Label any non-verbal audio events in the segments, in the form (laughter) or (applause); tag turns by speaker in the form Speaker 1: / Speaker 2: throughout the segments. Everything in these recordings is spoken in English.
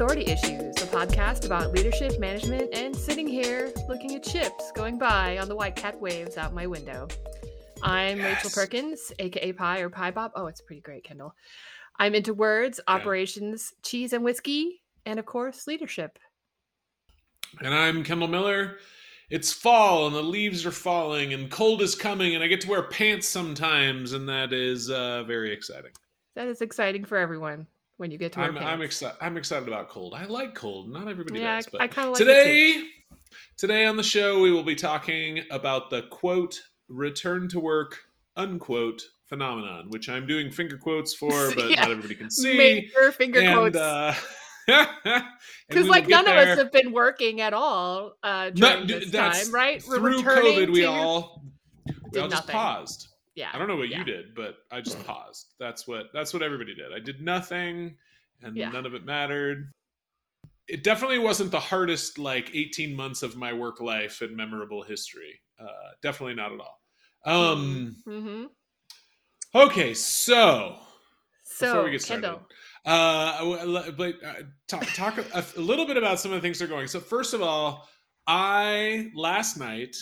Speaker 1: Authority Issues, a podcast about leadership, management, and sitting here looking at ships going by on the white cat waves out my window. I'm yes. Rachel Perkins, aka Pie or Pie Bob. Oh, it's pretty great, Kendall. I'm into words, yeah. operations, cheese and whiskey, and of course, leadership.
Speaker 2: And I'm Kendall Miller. It's fall and the leaves are falling and cold is coming and I get to wear pants sometimes and that is uh, very exciting.
Speaker 1: That is exciting for everyone when you get to wear
Speaker 2: I'm,
Speaker 1: pants.
Speaker 2: I'm excited. I'm excited about cold. I like cold. Not everybody
Speaker 1: yeah,
Speaker 2: does.
Speaker 1: But I, kind of
Speaker 2: like today. Today on the show, we will be talking about the quote "return to work" unquote phenomenon, which I'm doing finger quotes for, (laughs) but yeah. not everybody can see.
Speaker 1: Major finger and, quotes. Uh, (laughs) because like none there. of us have been working at all uh during no, this time right
Speaker 2: through covid we all we all
Speaker 1: just
Speaker 2: paused
Speaker 1: yeah.
Speaker 2: I don't know what
Speaker 1: yeah.
Speaker 2: you did, but I just (laughs) paused. That's what that's what everybody did. I did nothing and yeah. none of it mattered. It definitely wasn't the hardest like 18 months of my work life and memorable history. Uh, definitely not at all. Um mm-hmm. Okay, so
Speaker 1: so before we get started, Kendall.
Speaker 2: uh, but uh, talk talk a, a little bit about some of the things that are going. So first of all, I last night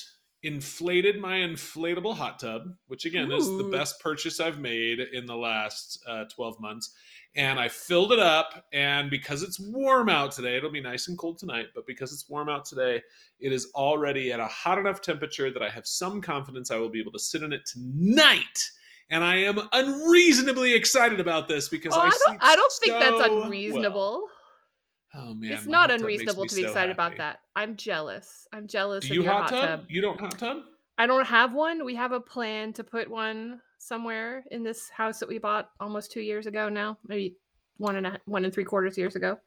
Speaker 2: inflated my inflatable hot tub, which again Ooh. is the best purchase I've made in the last uh, 12 months. And I filled it up. And because it's warm out today, it'll be nice and cold tonight, but because it's warm out today, it is already at a hot enough temperature that I have some confidence I will be able to sit in it tonight. And I am unreasonably excited about this because oh, I, I,
Speaker 1: don't, I don't think that's unreasonable.
Speaker 2: Well. Oh man,
Speaker 1: it's not unreasonable to be so excited happy. about that. I'm jealous. I'm jealous.
Speaker 2: Do you
Speaker 1: hot,
Speaker 2: hot
Speaker 1: tub?
Speaker 2: You don't have a hot tub?
Speaker 1: I don't have one. We have a plan to put one somewhere in this house that we bought almost two years ago now, maybe one and a one and three quarters years ago.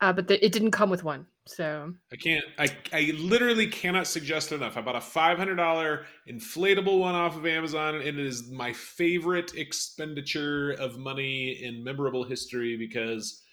Speaker 1: Uh, but the, it didn't come with one, so
Speaker 2: I can't. I I literally cannot suggest enough. I bought a five hundred dollar inflatable one off of Amazon, and it is my favorite expenditure of money in memorable history because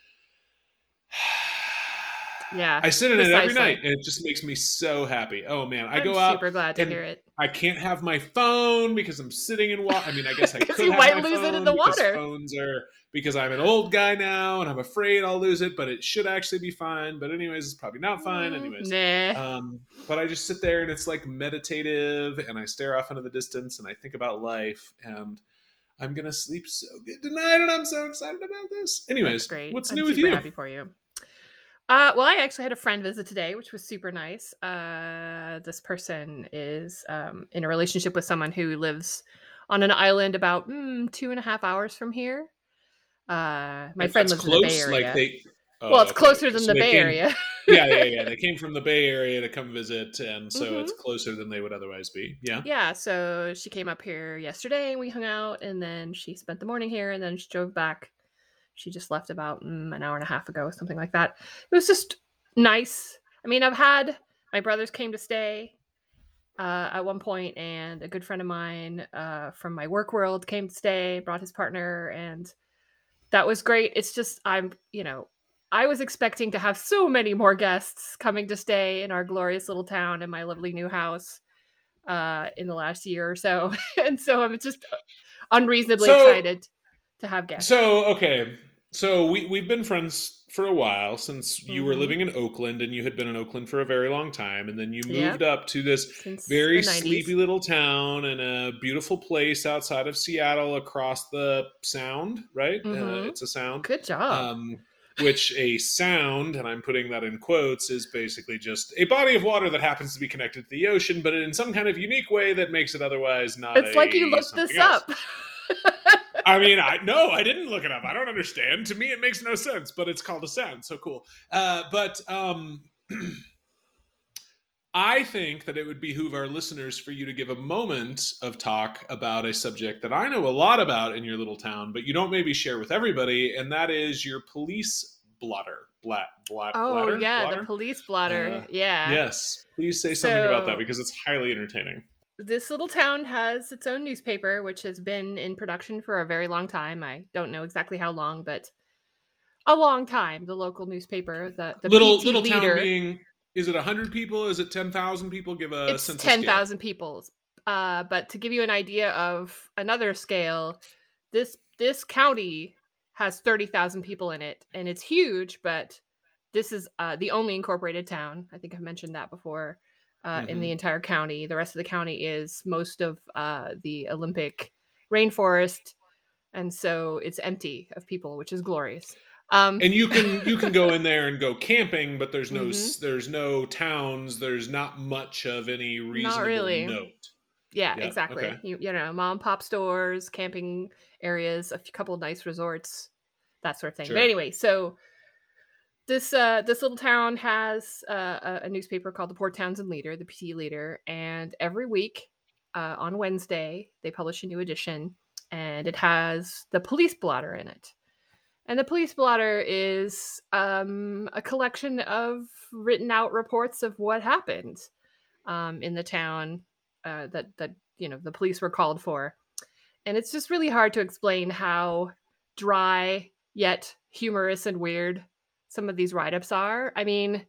Speaker 2: (sighs)
Speaker 1: yeah,
Speaker 2: I sit in precisely. it every night, and it just makes me so happy. Oh man, I
Speaker 1: I'm
Speaker 2: go out.
Speaker 1: Super glad to hear it.
Speaker 2: I can't have my phone because I'm sitting in water. I mean, I guess I (laughs) could
Speaker 1: you
Speaker 2: have
Speaker 1: might
Speaker 2: my
Speaker 1: lose
Speaker 2: phone
Speaker 1: it in the water.
Speaker 2: Phones are because I'm an old guy now, and I'm afraid I'll lose it. But it should actually be fine. But anyways, it's probably not fine. Anyways,
Speaker 1: nah.
Speaker 2: Um, but I just sit there, and it's like meditative, and I stare off into the distance, and I think about life, and I'm gonna sleep so good tonight, and I'm so excited about this. Anyways,
Speaker 1: great.
Speaker 2: what's
Speaker 1: I'm
Speaker 2: new with you?
Speaker 1: Happy for you. Uh, well, I actually had a friend visit today, which was super nice. Uh, this person is um, in a relationship with someone who lives on an island about mm, two and a half hours from here. Uh, my friend lives close, in the Bay Area. Like they, oh, well, it's okay. closer than so the Bay
Speaker 2: came,
Speaker 1: Area. (laughs)
Speaker 2: yeah, yeah, yeah. They came from the Bay Area to come visit, and so mm-hmm. it's closer than they would otherwise be. Yeah.
Speaker 1: Yeah. So she came up here yesterday, and we hung out, and then she spent the morning here, and then she drove back. She just left about mm, an hour and a half ago, something like that. It was just nice. I mean, I've had my brothers came to stay uh, at one point, and a good friend of mine uh, from my work world came to stay, brought his partner, and that was great. It's just I'm, you know, I was expecting to have so many more guests coming to stay in our glorious little town in my lovely new house uh, in the last year or so, (laughs) and so I'm just unreasonably so, excited to have guests.
Speaker 2: So okay, so we we've been friends for a while since you mm-hmm. were living in Oakland and you had been in Oakland for a very long time and then you moved yep. up to this since very sleepy little town in a beautiful place outside of Seattle across the sound, right? Uh, mm-hmm. Uh, it's a sound.
Speaker 1: Good job.
Speaker 2: Um, which a sound, and I'm putting that in quotes, is basically just a body of water that happens to be connected to the ocean, but in some kind of unique way that makes it otherwise not.
Speaker 1: It's like you looked this else. up. (laughs)
Speaker 2: I mean, I no, I didn't look it up. I don't understand. To me, it makes no sense, but it's called a sound. So cool. Uh, but um, (clears throat) I think that it would behoove our listeners for you to give a moment of talk about a subject that I know a lot about in your little town, but you don't maybe share with everybody, and that is your police blotter. Blat, blat,
Speaker 1: oh
Speaker 2: blatter,
Speaker 1: yeah,
Speaker 2: blotter?
Speaker 1: the police blotter. Uh, yeah.
Speaker 2: Yes. Please say something so, about that because it's highly entertaining
Speaker 1: this little town has its own newspaper, which has been in production for a very long time. I don't know exactly how long, but a long time. The local newspaper, the, the
Speaker 2: little
Speaker 1: PT
Speaker 2: little
Speaker 1: leader,
Speaker 2: town being is it hundred people? Is it ten thousand people? Give a
Speaker 1: it's ten thousand people. Uh, but to give you an idea of another scale, this this county has thirty thousand people in it, and it's huge. But this is uh, the only incorporated town. I think I've mentioned that before. Uh, In
Speaker 2: Mhm.
Speaker 1: the entire county, the rest of the county is most of uh, the Olympic rainforest, and so it's empty of people, which is glorious. Um,
Speaker 2: and you can you can go (laughs) in there and go camping, but there's no
Speaker 1: Mhm.
Speaker 2: there's no towns. There's not much of any reasonable
Speaker 1: really.
Speaker 2: note.
Speaker 1: Yeah,
Speaker 2: Yeah,
Speaker 1: exactly.
Speaker 2: okay.
Speaker 1: You you know, mom and pop stores, camping areas, a few, couple of nice resorts, that sort of thing.
Speaker 2: Sure.
Speaker 1: But anyway, so this uh this little town has uh, a, newspaper called the Port Townsend Leader, the PT Leader, and every week uh, on Wednesday they publish a new edition, and it has the police blotter in it. And the police blotter is um, a collection of written out reports of what happened um, in the town uh, that that you know the police were called for, and it's just really hard to explain how dry yet humorous and weird some of these write-ups are. I mean,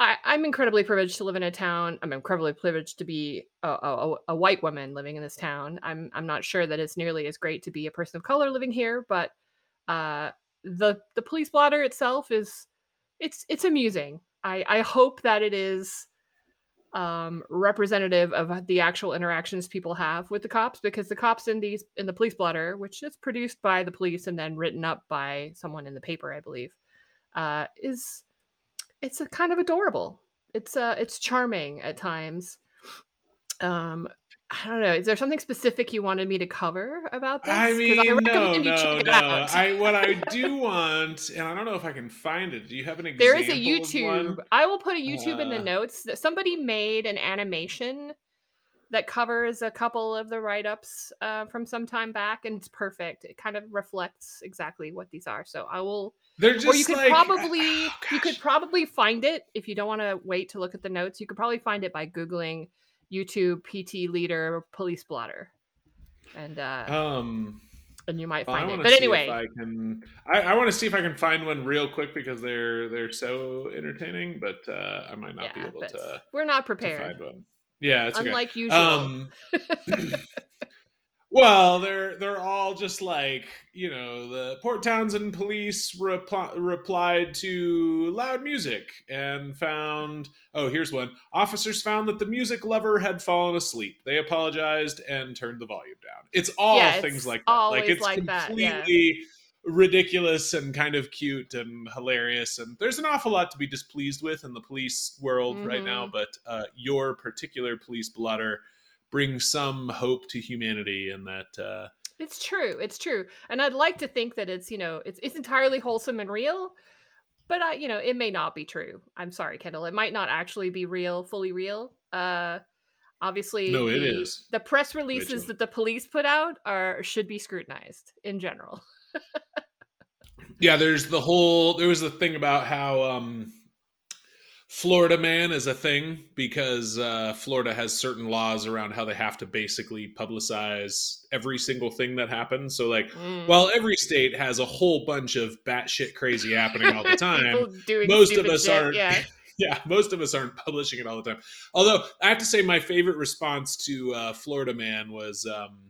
Speaker 1: I, I'm incredibly privileged to live in a town. I'm incredibly privileged to be a, a, a white woman living in this town. I'm I'm not sure that it's nearly as great to be a person of color living here, but uh, the the police blotter itself is it's it's amusing. I I hope that it is um representative of the actual interactions people have with the cops because the cops in these in the police blotter which is produced by the police and then written up by someone in the paper i believe uh is it's a kind of adorable it's uh it's charming at times um i don't know is there something specific you wanted me to cover about this
Speaker 2: I mean, no, no, no. I what I (laughs) do want, and I don't know if I can find it. Do you have an example?
Speaker 1: There is a YouTube. I will put a YouTube in the
Speaker 2: Uh.
Speaker 1: notes. that Somebody made an animation that covers a couple of the write-ups uh, from some time back, and it's perfect. It kind of reflects exactly what these are. So I will,
Speaker 2: They're just
Speaker 1: or you could
Speaker 2: like, (sighs)
Speaker 1: probably,
Speaker 2: oh,
Speaker 1: you could probably find it if you don't want to wait to look at the notes. You could probably find it by googling YouTube PT leader police blotter, and uh,
Speaker 2: Um,
Speaker 1: and you might find it. But anyway,
Speaker 2: I can. I, I want to see if I can find one real quick because they're they're so entertaining, but uh, I might not be able to,
Speaker 1: we're not prepared.
Speaker 2: Yeah, it's okay.
Speaker 1: Unlike usual.
Speaker 2: Um, (laughs) (laughs) well, they're they're all just like you know the Port Townsend police repli- replied to loud music and found oh here's one officers found that the music lover had fallen asleep. They apologized and turned the volume down. It's all
Speaker 1: Yeah, it's
Speaker 2: things like that. Like it's
Speaker 1: like that, yeah.
Speaker 2: completely ridiculous and kind of cute and hilarious and there's an awful lot to be displeased with in the police world right now
Speaker 1: Mhm.
Speaker 2: but uh, your particular police blotter brings some hope to humanity and that uh,
Speaker 1: It's true. It's true. And I'd like to think that it's, you know, it's it's entirely wholesome and real, but I, you know, it may not be true. I'm sorry, Kendall. It might not actually be real, fully real. Uh obviously
Speaker 2: No, it
Speaker 1: the,
Speaker 2: is.
Speaker 1: the press releases
Speaker 2: Rachel.
Speaker 1: that the police put out are should be scrutinized in general. (laughs)
Speaker 2: yeah there's the whole there was the thing about how um florida man is a thing because uh florida has certain laws around how they have to basically publicize every single thing that happens so like
Speaker 1: Mm.
Speaker 2: while every state has a whole bunch of batshit crazy happening all the (laughs) time most of us
Speaker 1: shit,
Speaker 2: aren't
Speaker 1: Yeah. (laughs)
Speaker 2: yeah, most of us aren't publishing it all the time. Although I have to say, my favorite response to uh, Florida Man was um,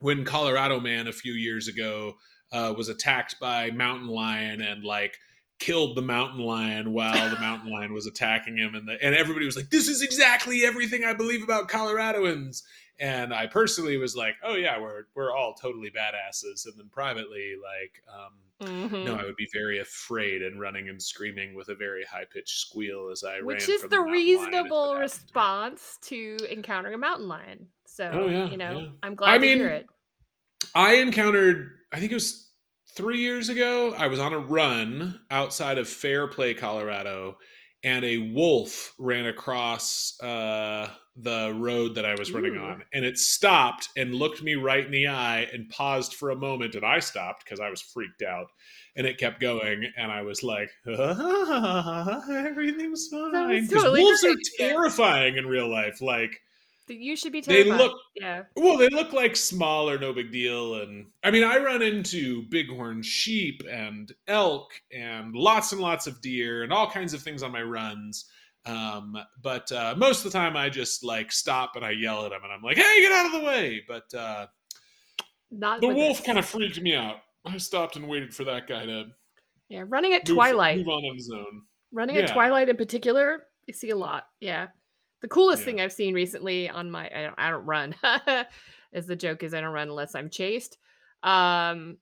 Speaker 2: when Colorado Man a few years ago uh, was attacked by mountain lion and like killed the mountain lion while the mountain (laughs) lion was attacking him, and the, and everybody was like, "This is exactly everything I believe about Coloradoans." And I personally was like, "Oh yeah, we're we're all totally badasses." And then privately, like. Um,
Speaker 1: Mhm.
Speaker 2: no, I would be very afraid and running and screaming with a very high pitched squeal as I ran.
Speaker 1: Which is the
Speaker 2: into
Speaker 1: reasonable response to encountering a mountain lion. So,
Speaker 2: Oh, yeah,
Speaker 1: you know,
Speaker 2: yeah.
Speaker 1: I'm glad
Speaker 2: I
Speaker 1: to
Speaker 2: mean,
Speaker 1: hear it.
Speaker 2: I encountered, I think it was three years ago. I was on a run outside of Fairplay, Colorado, and a wolf ran across uh, the road that I was running
Speaker 1: Ooh.
Speaker 2: on, and it stopped and looked me right in the eye and paused for a moment, and I stopped because I was freaked out, and it kept going, and I was like, (laughs) "Everything's fine." Because
Speaker 1: totally
Speaker 2: wolves are terrifying in real life, like.
Speaker 1: You should be
Speaker 2: They look
Speaker 1: yeah.
Speaker 2: well, they look like small or no big deal. And I mean, I run into bighorn sheep and elk and lots and lots of deer and all kinds of things on my runs. Um, but uh, most of the time, I just like stop and I yell at them and I'm like, hey, get out of the way. But uh,
Speaker 1: Not
Speaker 2: the wolf kind of freaked me out. I stopped and waited for that guy to
Speaker 1: Yeah, running at
Speaker 2: move,
Speaker 1: twilight.
Speaker 2: move on on his own.
Speaker 1: Running
Speaker 2: Yeah.
Speaker 1: at twilight in particular, you see a lot. Yeah. The coolest
Speaker 2: Yeah.
Speaker 1: thing I've seen recently on my I don't, I don't run. (laughs) is the joke is I don't run unless I'm chased. Um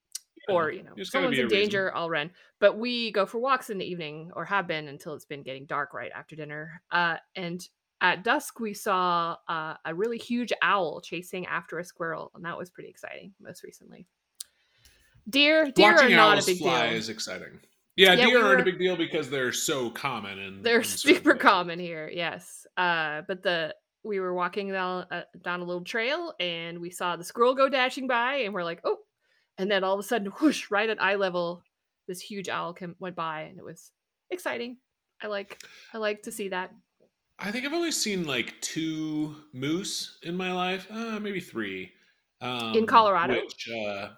Speaker 1: or you know,
Speaker 2: There's
Speaker 1: if someone's in
Speaker 2: reason.
Speaker 1: danger, I'll run. But we go for walks in the evening or have been until it's been getting dark right after dinner. Uh and at dusk we saw uh, a really huge owl chasing after a squirrel, and that was pretty exciting most recently. Deer, deer
Speaker 2: Watching
Speaker 1: are not a big
Speaker 2: fly
Speaker 1: deal.
Speaker 2: is exciting. Yeah,
Speaker 1: Yeah,
Speaker 2: deer
Speaker 1: we
Speaker 2: aren't a big deal because they're so common and
Speaker 1: They're (laughs) super common here, yes. Uh, but the we were walking down uh, down a little trail and we saw the squirrel go dashing by, and we're like, oh! And then all of a sudden, (laughs) whoosh! Right at eye level, this huge owl came, went by, and it was exciting. I like I like to see that.
Speaker 2: I think I've only seen like two moose in my life, uh, maybe three. Um, in
Speaker 1: Colorado?
Speaker 2: Which uh,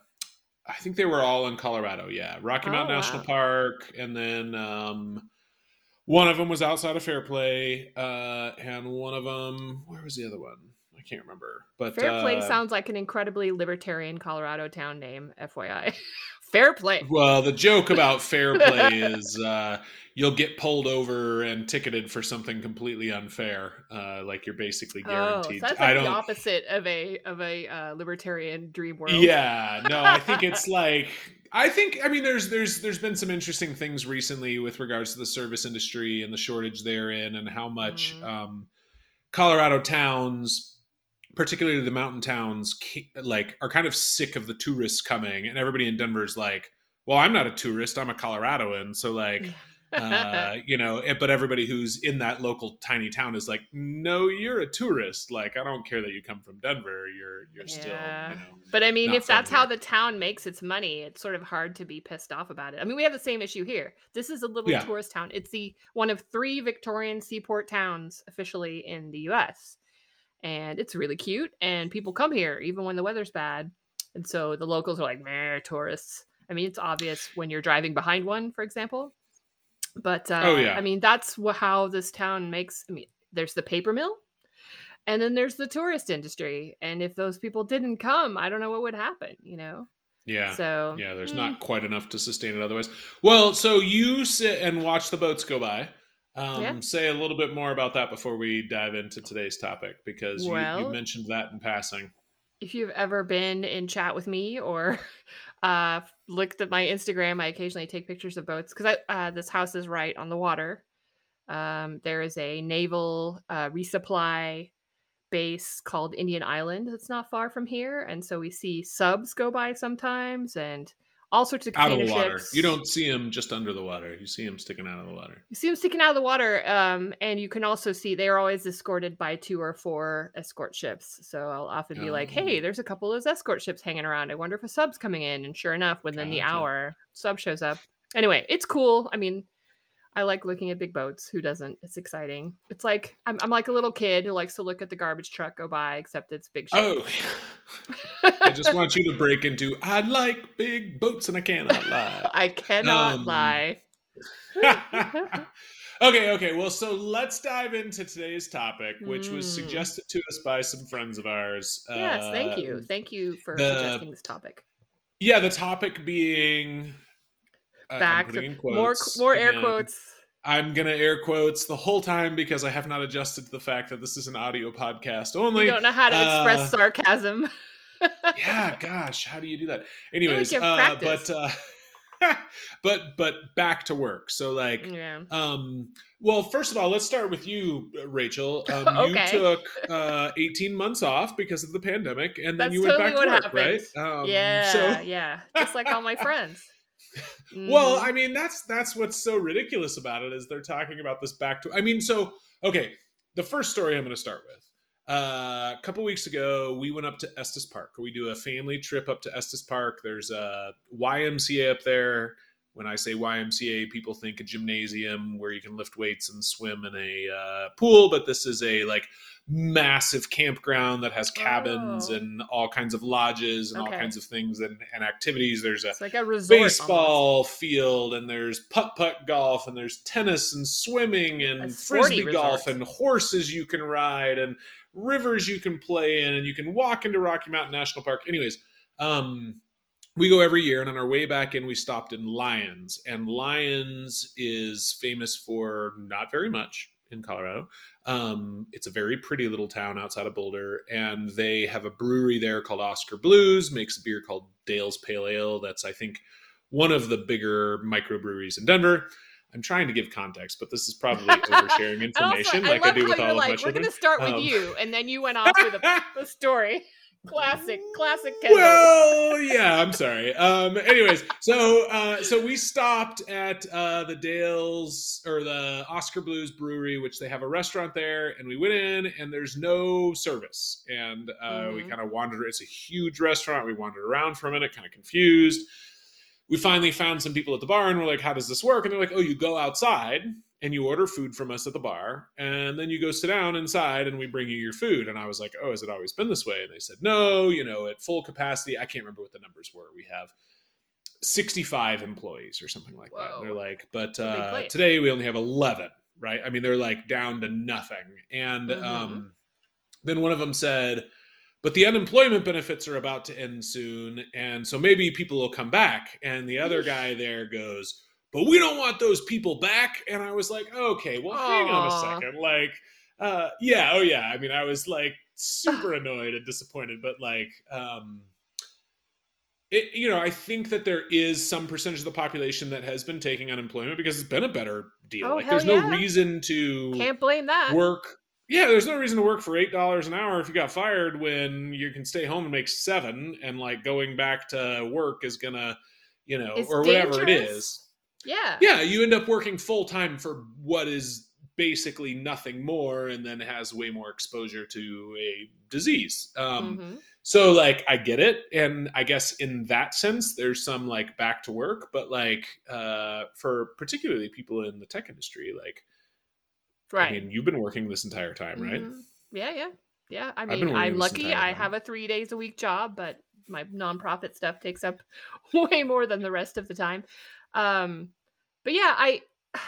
Speaker 2: I think they were all in Colorado. Yeah, Rocky Mountain
Speaker 1: Oh,
Speaker 2: National
Speaker 1: wow.
Speaker 2: Park, and then um, one of them was outside of Fairplay, uh, and one of them, where was the other one? I can't remember. But
Speaker 1: Fairplay
Speaker 2: uh,
Speaker 1: sounds like an incredibly libertarian Colorado town name, FYI. (laughs) Fair Play.
Speaker 2: Well, the joke about fair play is uh, you'll get pulled over and ticketed for something completely unfair. Uh, like you're basically
Speaker 1: Oh, so
Speaker 2: guaranteed.
Speaker 1: that's like the opposite of a of a uh, libertarian dream world.
Speaker 2: Yeah, no, I think it's (laughs) like I think I mean there's there's there's been some interesting things recently with regards to the service industry and the shortage therein and how much
Speaker 1: Mhm.
Speaker 2: um, Colorado towns particularly the mountain towns like are kind of sick of the tourists coming and everybody in Denver's like well I'm not a tourist I'm a Coloradoan so like uh, (laughs) you know, eh, but everybody who's in that local tiny town is like, no, you're a tourist. Like, I don't care that you come from Denver. You're you're still,
Speaker 1: Yeah.
Speaker 2: you know.
Speaker 1: But I mean, if that's
Speaker 2: from
Speaker 1: how the town makes its money, it's sort of hard to be pissed off about it. I mean, we have the same issue here. This is a little
Speaker 2: Yeah.
Speaker 1: tourist town. It's the one of three Victorian seaport towns officially in the U.S. and it's really cute. And people come here even when the weather's bad. And so the locals are like, "Meh, tourists." I mean, it's obvious when you're driving behind one, for example. But uh,
Speaker 2: Oh, yeah.
Speaker 1: I mean, that's wha- how this town makes. I mean, there's the paper mill, and then there's the tourist industry. And if those people didn't come, I don't know what would happen. You know.
Speaker 2: Yeah.
Speaker 1: So
Speaker 2: yeah, there's
Speaker 1: mm,
Speaker 2: not quite enough to sustain it otherwise. Well, so you sit and watch the boats go by. Um,
Speaker 1: Yeah.
Speaker 2: Say a little bit more about that before we dive into today's topic because you, you mentioned that in passing.
Speaker 1: if you've ever been in chat with me or (laughs) uh looked at my Instagram, I occasionally take pictures of boats because I uh, this house is right on the water. Um, there is a naval uh, resupply base called Indian Island that's not far from here, and so we see subs go by sometimes and all sorts of
Speaker 2: Out of the water.
Speaker 1: ships.
Speaker 2: You don't see him just under the water. You see him sticking out of the water.
Speaker 1: You see them sticking out of the water, um, and you can also see they are always escorted by two or four escort ships. So I'll often be like,
Speaker 2: Oh.
Speaker 1: "Hey, there's a couple of those escort ships hanging around. I wonder if a sub's coming in." And sure enough, within the hour, sub shows up. Anyway, it's cool. I mean, I like looking at big boats. Who doesn't? It's exciting. It's like I'm, I'm like a little kid who likes to look at the garbage truck go by, except it's big.
Speaker 2: Oh, (laughs) I just want you to break into I like big boats and I cannot lie. (laughs)
Speaker 1: I cannot
Speaker 2: Um,
Speaker 1: lie. (laughs)
Speaker 2: okay, okay. Well, so let's dive into today's topic, which was
Speaker 1: Mm.
Speaker 2: suggested to us by some friends of ours.
Speaker 1: Yes, thank
Speaker 2: Uh,
Speaker 1: you. Thank you for
Speaker 2: the-
Speaker 1: suggesting this topic.
Speaker 2: Yeah, the topic being
Speaker 1: Back to more more air quotes.
Speaker 2: I'm gonna air quotes the whole time because I have not adjusted to the fact that this is an audio podcast
Speaker 1: You
Speaker 2: only.
Speaker 1: don't know how to
Speaker 2: uh,
Speaker 1: express sarcasm. (laughs)
Speaker 2: yeah, gosh, how do you do that? Anyways, uh, but uh, (laughs) but but back to work. So like,
Speaker 1: yeah.
Speaker 2: um, well, first of all, let's start with you, Rachel. (laughs) Um,
Speaker 1: Okay.
Speaker 2: You took uh, 18 months off because of the pandemic, and then
Speaker 1: That's
Speaker 2: you went
Speaker 1: totally
Speaker 2: back to work, right? Um,
Speaker 1: yeah,
Speaker 2: So,
Speaker 1: yeah. Just like all my friends.
Speaker 2: Well,
Speaker 1: Mhm.
Speaker 2: I mean, that's that's what's so ridiculous about it is they're talking about this back to. I mean, so okay, the first story I'm going to start with. Uh, a couple weeks ago, we went up to Estes Park. We do a family trip up to Estes Park. There's a YMCA up there. When I say YMCA, people think a gymnasium where you can lift weights and swim in a uh, pool, but this is a like massive campground that has cabins
Speaker 1: Oh.
Speaker 2: and all kinds of lodges and all kinds of things and, and activities. There's a
Speaker 1: like a resort.
Speaker 2: baseball field and there's putt putt golf and there's tennis and swimming and frisbee golf and horses you can ride and rivers you can play in and you can walk into Rocky Mountain National Park. Anyways, um, we go every year, and on our way back in, we stopped in Lyons, and Lyons is famous for not very much in Colorado. Um, it's a very pretty little town outside of Boulder, and they have a brewery there called Oskar Blues. Makes a beer called Dale's Pale Ale. That's I think one of the bigger microbreweries in Denver. I'm trying to give context, but this is probably (laughs) oversharing information,
Speaker 1: also,
Speaker 2: like I, I do with all
Speaker 1: like,
Speaker 2: of my children.
Speaker 1: We're going to start with um, you, and then you went off with a, the story. Classic, classic
Speaker 2: Kendall. Well, yeah, I'm sorry. Um, anyways, so uh, so we stopped at uh, the Dales or the Oskar Blues Brewery, which they have a restaurant there, and we went in, and there's no service, and uh, mm-hmm. we kind of wandered. It's a huge restaurant. We wandered around for a minute, kind of confused. We finally found some people at the bar, and we're like, "How does this work?" And they're like, "Oh, you go outside." And you order food from us at the bar and then you go sit down inside and we bring you your food. And i was like oh has it always been this way? And they said no you know at full capacity. I can't remember what the numbers were. We have 65 employees or something like Whoa. that. And they're like but uh, today we only have 11 right? I mean they're like down to nothing. And mm-hmm. um, then one of them said but the unemployment benefits are about to end soon and so maybe people will come back. And the other guy there goes but we don't want those people back. And I was like, okay, well, Aww. hang on a second. Like, uh, yeah, oh yeah. I mean, I was like super (sighs) annoyed and disappointed, but like, um, it, you know, I think that there is some percentage of the population that has been taking unemployment because it's been a better deal.
Speaker 1: Oh,
Speaker 2: like, there's
Speaker 1: yeah.
Speaker 2: no reason to
Speaker 1: can't blame that
Speaker 2: work. Yeah, there's no reason to work for eight dollars an hour if you got fired when you can stay home and make seven, and like going back to work is gonna, you know, it's or whatever it is
Speaker 1: yeah.
Speaker 2: Yeah, you end up working full time for what is basically nothing more and then has way more exposure to a disease. Um, mm-hmm. So, like, I get it. And I guess in that sense, there's some like back to work, but like uh, for particularly people in the tech industry, like,
Speaker 1: right.
Speaker 2: I mean, you've been working this entire time, right? Mm-hmm.
Speaker 1: Yeah, yeah. Yeah. I mean, I'm lucky. I have a three days a week job, but my nonprofit stuff takes up (laughs) way more than the rest of the time. Um, but yeah, I (sighs)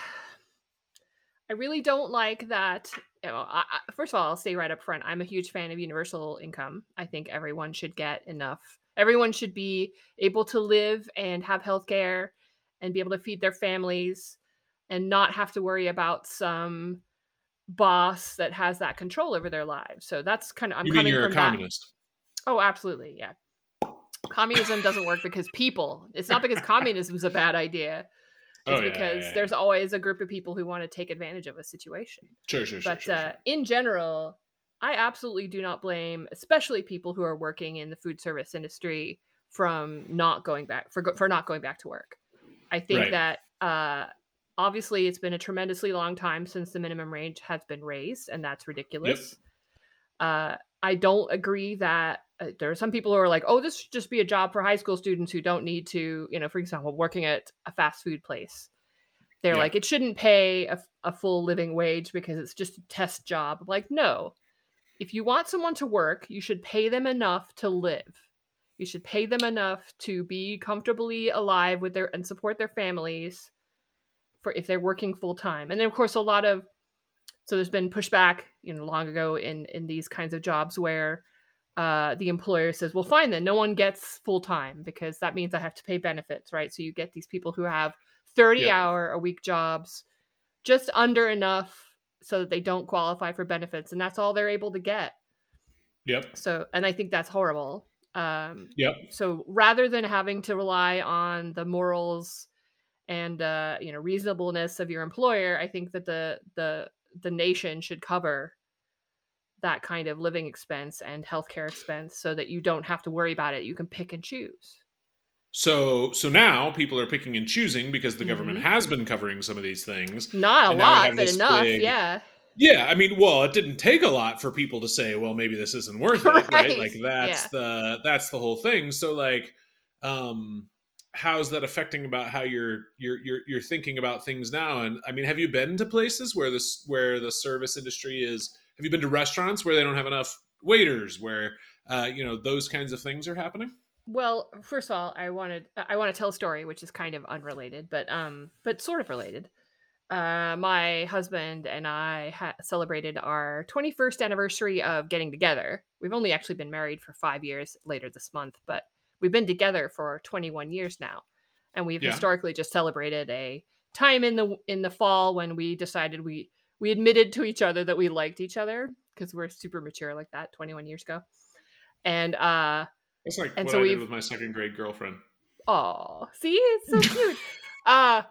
Speaker 1: I really don't like that. You know, I, first of all, I'll say right up front, I'm a huge fan of universal income. I think everyone should get enough. Everyone should be able to live and have health care and be able to feed their families and not have to worry about some boss that has that control over their lives. So that's kind of I'm
Speaker 2: you
Speaker 1: coming
Speaker 2: you're
Speaker 1: from
Speaker 2: a communist.
Speaker 1: That. Oh, absolutely, yeah communism doesn't work because people. It's not because communism is a bad idea. It's oh, because yeah, yeah, there's always a group of people who want to take advantage of a situation.
Speaker 2: Sure, sure,
Speaker 1: But
Speaker 2: sure,
Speaker 1: uh,
Speaker 2: sure.
Speaker 1: in general, I absolutely do not blame, especially people who are working in the food service industry, from not going back for for not going back to work. I think right. that uh, obviously it's been a tremendously long time since the minimum wage has been raised, and that's ridiculous. Yep. Uh, I don't agree that Uh, there are some people who are like, oh, this should just be a job for high school students who don't need to, you know, for example, working at a fast food place. They're yeah. like, it shouldn't pay a, a full living wage because it's just a test job. I'm like, no. If you want someone to work, you should pay them enough to live. You should pay them enough to be comfortably alive with their and support their families for if they're working full time. And then of course a lot of so there's been pushback, you know, long ago in in these kinds of jobs where uh, the employer says, "Well, fine then, no one gets full time because that means I have to pay benefits, right?" So you get these people who have 30 yep. hour a week jobs, just under enough so that they don't qualify for benefits, and that's all they're able to get.
Speaker 2: Yep.
Speaker 1: So, and I think that's horrible. Um,
Speaker 2: yep.
Speaker 1: So rather than having to rely on the morals and uh, you know reasonableness of your employer, I think that the the the nation should cover that kind of living expense and healthcare expense so that you don't have to worry about it. You can pick and choose.
Speaker 2: So so now people are picking and choosing because the mm-hmm. government has been covering some of these things.
Speaker 1: Not a lot, but enough, big, yeah.
Speaker 2: Yeah, I mean, well, it didn't take a lot for people to say, well, maybe this isn't worth (laughs) it, right? right? Like that's yeah. the that's the whole thing. So like um how's that affecting about how you're you're you're you're thinking about things now and i mean have you been to places where this where the service industry is have you been to restaurants where they don't have enough waiters where uh, you know those kinds of things are happening
Speaker 1: well first of all i wanted i want to tell a story which is kind of unrelated but um but sort of related uh, my husband and I ha- celebrated our 21st anniversary of getting together. We've only actually been married for five years later this month, but we've been together for 21 years now, and we've
Speaker 2: Yeah.
Speaker 1: historically just celebrated a time in the in the fall when we decided we we admitted to each other that we liked each other because we're super mature like that 21 years ago, and uh
Speaker 2: It's like
Speaker 1: And
Speaker 2: what
Speaker 1: so
Speaker 2: I did
Speaker 1: we've-
Speaker 2: with my second grade girlfriend.
Speaker 1: Oh, see, it's so (laughs) cute. uh,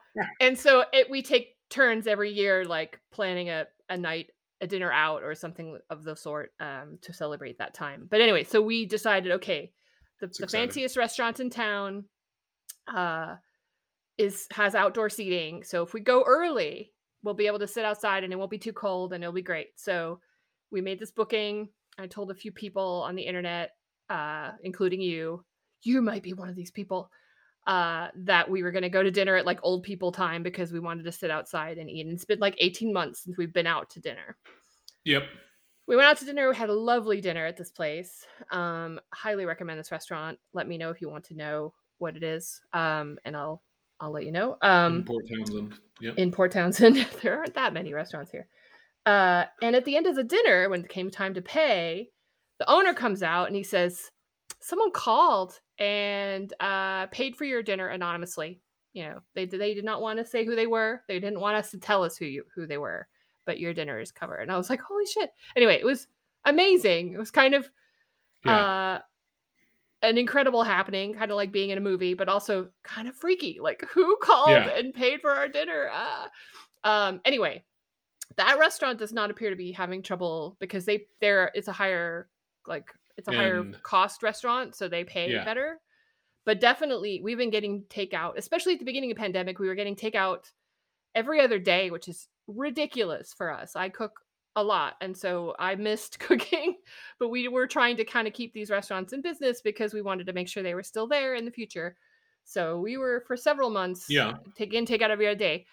Speaker 1: and so it we take turns every year, like planning a a night, a dinner out, or something of the sort, um, to celebrate that time. But anyway, so we decided, okay, the, the fanciest restaurant in town, uh, is has outdoor seating. So if we go early, we'll be able to sit outside, and it won't be too cold, and it'll be great. So we made this booking. I told a few people on the internet, uh, including you. You might be one of these people uh, that we were going to go to dinner at like old people time because we wanted to sit outside and eat. And it's been like 18 months since we've been out to dinner.
Speaker 2: Yep.
Speaker 1: We went out to dinner. We had a lovely dinner at this place. Um, highly recommend this restaurant. Let me know if you want to know what it is, um, and I'll I'll let you know.
Speaker 2: in
Speaker 1: Um,
Speaker 2: Port Townsend. Yep.
Speaker 1: in Port Townsend. (laughs) there aren't that many restaurants here. Uh, and at the end of the dinner, when it came time to pay, the owner comes out and he says, "Someone called and uh, paid for your dinner anonymously. You know, they they did not want to say who they were. They didn't want us to tell us who you who they were, but your dinner is covered." And I was like, "Holy shit!" Anyway, it was amazing. It was kind of
Speaker 2: Yeah.
Speaker 1: uh, an incredible happening, kind of like being in a movie, but also kind of freaky. Like, who called
Speaker 2: Yeah.
Speaker 1: and paid for our dinner? Ah. Um, anyway, that restaurant does not appear to be having trouble because they they're it's a higher like it's a higher cost restaurant, so they pay
Speaker 2: Yeah.
Speaker 1: better. But definitely, we've been getting takeout, especially at the beginning of pandemic. We were getting takeout every other day, which is ridiculous for us. I cook a lot, and so I missed (laughs) cooking. But we were trying to kind of keep these restaurants in business because we wanted to make sure they were still there in the future. So we were for several months,
Speaker 2: Yeah.
Speaker 1: take in takeout every other day.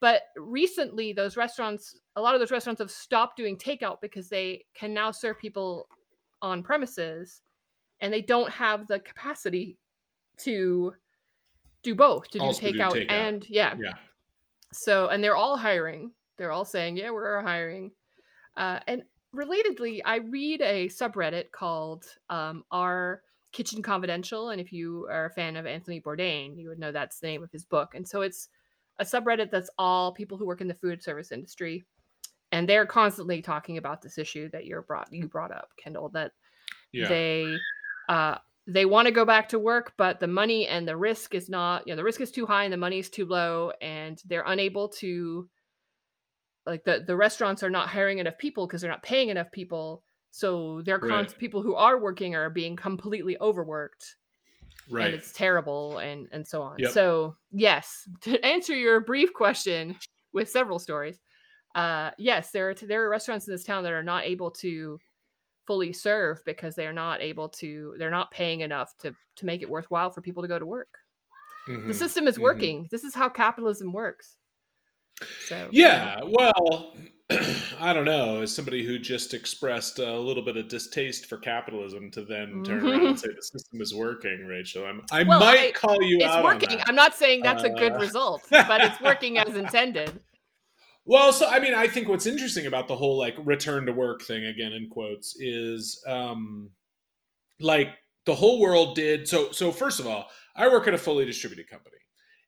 Speaker 1: But recently, those restaurants, a lot of those restaurants have stopped doing takeout because they can now serve people on premises, and they don't have the capacity to do both to do
Speaker 2: Also do
Speaker 1: takeout,
Speaker 2: takeout.
Speaker 1: and yeah,
Speaker 2: Yeah.
Speaker 1: so, and they're all hiring. They're all saying, yeah, we're hiring. Uh, and relatedly, I read a subreddit called um, Our Kitchen Confidential. And if you are a fan of Anthony Bourdain, you would know that's the name of his book. And so it's a subreddit that's all people who work in the food service industry. And they're constantly talking about this issue that you're brought you brought up, Kendall, that
Speaker 2: Yeah.
Speaker 1: they uh they want to go back to work but the money and the risk is not you know the risk is too high and the money is too low and they're unable to like the the restaurants are not hiring enough people because they're not paying enough people so their
Speaker 2: Right.
Speaker 1: people who are working are being completely overworked and it's terrible and and so on
Speaker 2: Yep.
Speaker 1: so yes (laughs) to answer your brief question with several stories uh yes there are there are restaurants in this town that are not able to fully serve because they're not able to they're not paying enough to to make it worthwhile for people to go to work the
Speaker 2: Mhm.
Speaker 1: system is
Speaker 2: mhm.
Speaker 1: working this is how capitalism works so
Speaker 2: Yeah, well, (clears throat) I don't know. As somebody who just expressed a little bit of distaste for capitalism, to then turn around and say the system is working, Rachel, I'm, I
Speaker 1: Well,
Speaker 2: might
Speaker 1: I-
Speaker 2: call you
Speaker 1: it's
Speaker 2: out
Speaker 1: working
Speaker 2: on that.
Speaker 1: i'm not saying that's a good
Speaker 2: Uh,
Speaker 1: result (laughs) but it's working as intended
Speaker 2: Well, so I mean, I think what's interesting about the whole like return to work thing again in quotes is um like the whole world did so so first of all, I work at a fully distributed company.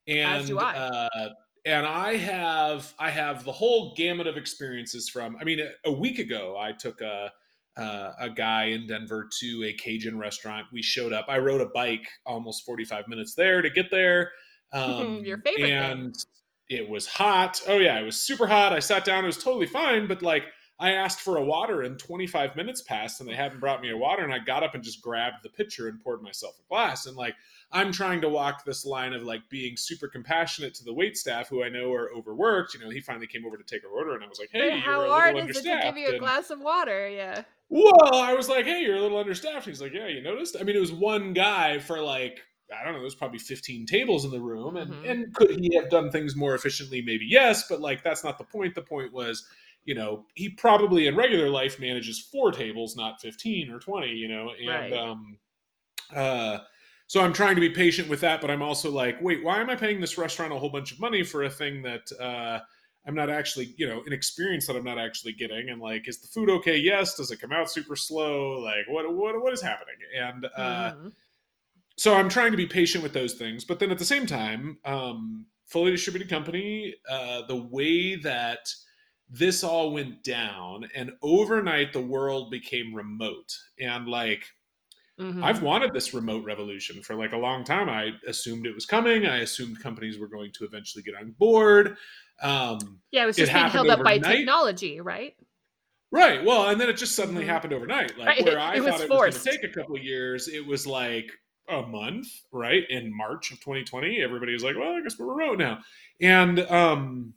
Speaker 2: And
Speaker 1: As do I.
Speaker 2: uh and I have I have the whole gamut of experiences from I mean a, a week ago I took a uh, a guy in Denver to a Cajun restaurant. We showed up. I rode a bike almost 45 minutes there to get there. (laughs) Um,
Speaker 1: Your favorite thing.
Speaker 2: and it was hot. Oh yeah, it was super hot. I sat down. It was totally fine. But like, I asked for a water, and 25 minutes passed, and they hadn't brought me a water. And I got up and just grabbed the pitcher and poured myself a glass. And like, I'm trying to walk this line of like being super compassionate to the wait staff who I know are overworked. You know, he finally came over to take our order, and I was like, "Hey,
Speaker 1: how
Speaker 2: you're a
Speaker 1: hard
Speaker 2: little
Speaker 1: is it to
Speaker 2: understaffed."
Speaker 1: give you a
Speaker 2: and-
Speaker 1: glass of water yeah
Speaker 2: well, I was like, hey, you're a little understaffed. He's like, yeah, you noticed? I mean, it was one guy for like, I don't know, there's probably 15 tables in the room. And,
Speaker 1: Mhm.
Speaker 2: and could he have done things more efficiently? Maybe yes, but like, that's not the point. The point was, you know, he probably in regular life manages four tables, not 15 or 20, you know? And,
Speaker 1: Right.
Speaker 2: um, uh, so I'm trying to be patient with that, but I'm also like, wait, why am I paying this restaurant a whole bunch of money for a thing that, uh, I'm not actually, you know, an experience that I'm not actually getting. And like, is the food okay? Yes. Does it come out super slow? Like, what what what is happening? And uh,
Speaker 1: Mhm.
Speaker 2: so I'm trying to be patient with those things, but then at the same time, um, fully distributed company, uh, the way that this all went down, and overnight the world became remote, and like.
Speaker 1: Mhm.
Speaker 2: I've wanted this remote revolution for like a long time. I assumed it was coming. I assumed companies were going to eventually get on board. Um,
Speaker 1: yeah, it was
Speaker 2: it
Speaker 1: just being held up by technology, right?
Speaker 2: Right. Well, and then it just suddenly
Speaker 1: Mhm.
Speaker 2: happened overnight. Like
Speaker 1: Right,
Speaker 2: where (laughs) I
Speaker 1: it
Speaker 2: thought it was going to take a couple of years, it was like a month. Right in March of 2020, everybody was like, "Well, I guess we're remote now," and um,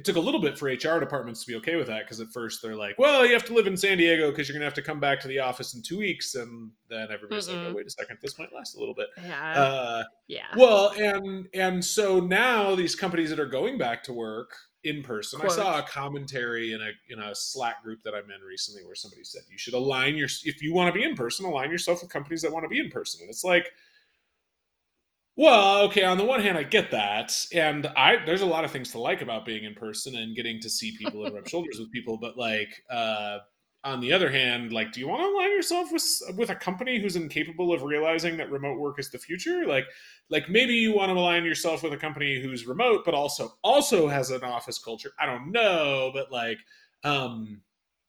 Speaker 2: it took a little bit for HR departments to be okay with that because at first they're like, "Well, you have to live in San Diego because you're going to have to come back to the office in two weeks," and then everybody's like,
Speaker 1: Mm-mm.
Speaker 2: "Oh, wait a second, this might last a little bit."
Speaker 1: Yeah.
Speaker 2: Uh,
Speaker 1: yeah.
Speaker 2: well, and and so now these companies that are going back to work in person, I saw a commentary in a in a Slack group that I'm in recently where somebody said you should align your if you want to be in person, align yourself with companies that want to be in person. And it's like, well, okay, on the one hand, I get that, and I there's a lot of things to like about being in person and getting to see people and rub (laughs) shoulders with people, but like. uh on the other hand, like, do you want to align yourself with with a company who's incapable of realizing that remote work is the future? Like, like maybe you want to align yourself with a company who's remote but also also has an office culture i don't know but like um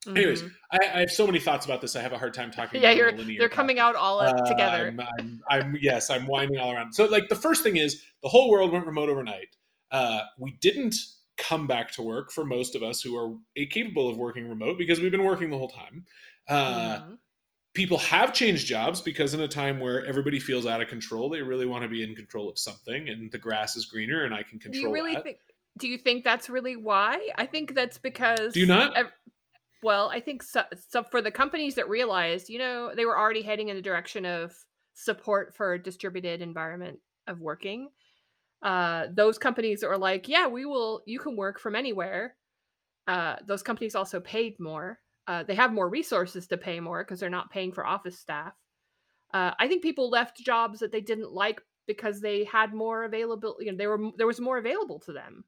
Speaker 2: anyways
Speaker 1: Mhm.
Speaker 2: I, I have so many thoughts about this i have a hard time talking
Speaker 1: yeah,
Speaker 2: about
Speaker 1: you're
Speaker 2: linear
Speaker 1: they're coming
Speaker 2: topic.
Speaker 1: out all
Speaker 2: Uh,
Speaker 1: together.
Speaker 2: I'm, I'm, I'm yes i'm winding all around so like the first thing is the whole world went remote overnight uh we didn't come back to work for most of us who are capable of working remote because we've been working the whole time uh
Speaker 1: Mhm.
Speaker 2: people have changed jobs because in a time where everybody feels out of control, they really want to be in control of something, and the grass is greener, and I can control.
Speaker 1: Do you really
Speaker 2: that.
Speaker 1: think? Do you think that's really why? I think that's because.
Speaker 2: Do you not?
Speaker 1: ev- well, I think so, so. For the companies that realized, you know, they were already heading in the direction of support for a distributed environment of working. Uh, those companies that were like, yeah, we will. You can work from anywhere. Uh, those companies also paid more. Uh, they have more resources to pay more because they're not paying for office staff. Uh, I think people left jobs that they didn't like because they had more available. You know, they were there was more available to them.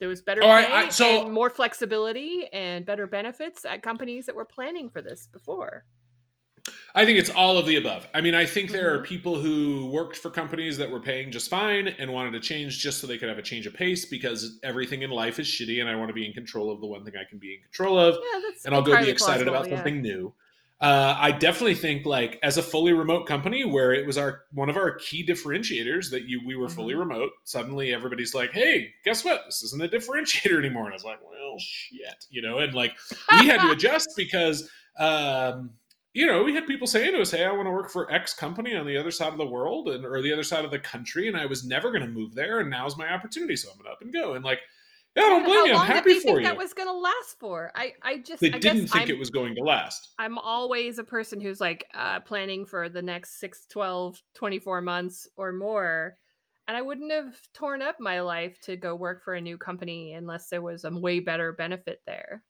Speaker 1: There was better
Speaker 2: right,
Speaker 1: pay
Speaker 2: I- so-
Speaker 1: and more flexibility and better benefits at companies that were planning for this before.
Speaker 2: I think it's all of the above. I mean, I think there are
Speaker 1: Mhm.
Speaker 2: people who worked for companies that were paying just fine and wanted to change just so they could have a change of pace because everything in life is shitty, and I want to be in control of the one thing I can be in control of.
Speaker 1: Yeah, that's
Speaker 2: and I'll go be excited
Speaker 1: plausible,
Speaker 2: about
Speaker 1: yeah.
Speaker 2: something new. Uh, I definitely think like as a fully remote company where it was our one of our key differentiators that you we were fully
Speaker 1: Mhm.
Speaker 2: remote. Suddenly everybody's like, "Hey, guess what? This isn't a differentiator (laughs) anymore." And I was like, "Well, shit," you know. And like we had to adjust (laughs) because um, you know we had people saying to us, "Hey, I want to work for X company on the other side of the world and or the other side of the country," and I was never going to move there, and now's my opportunity, so I'm going to up and go. And like, yeah, I don't
Speaker 1: How
Speaker 2: blame you. I'm
Speaker 1: long did
Speaker 2: happy
Speaker 1: they
Speaker 2: for
Speaker 1: think
Speaker 2: you.
Speaker 1: that was going to last for? I, I just,
Speaker 2: they
Speaker 1: I
Speaker 2: didn't think
Speaker 1: I'm,
Speaker 2: it was going to last.
Speaker 1: I'm always a person who's like uh, planning for the next 6, 12, 24 months or more. And I wouldn't have torn up my life to go work for a new company unless there was a way better benefit there.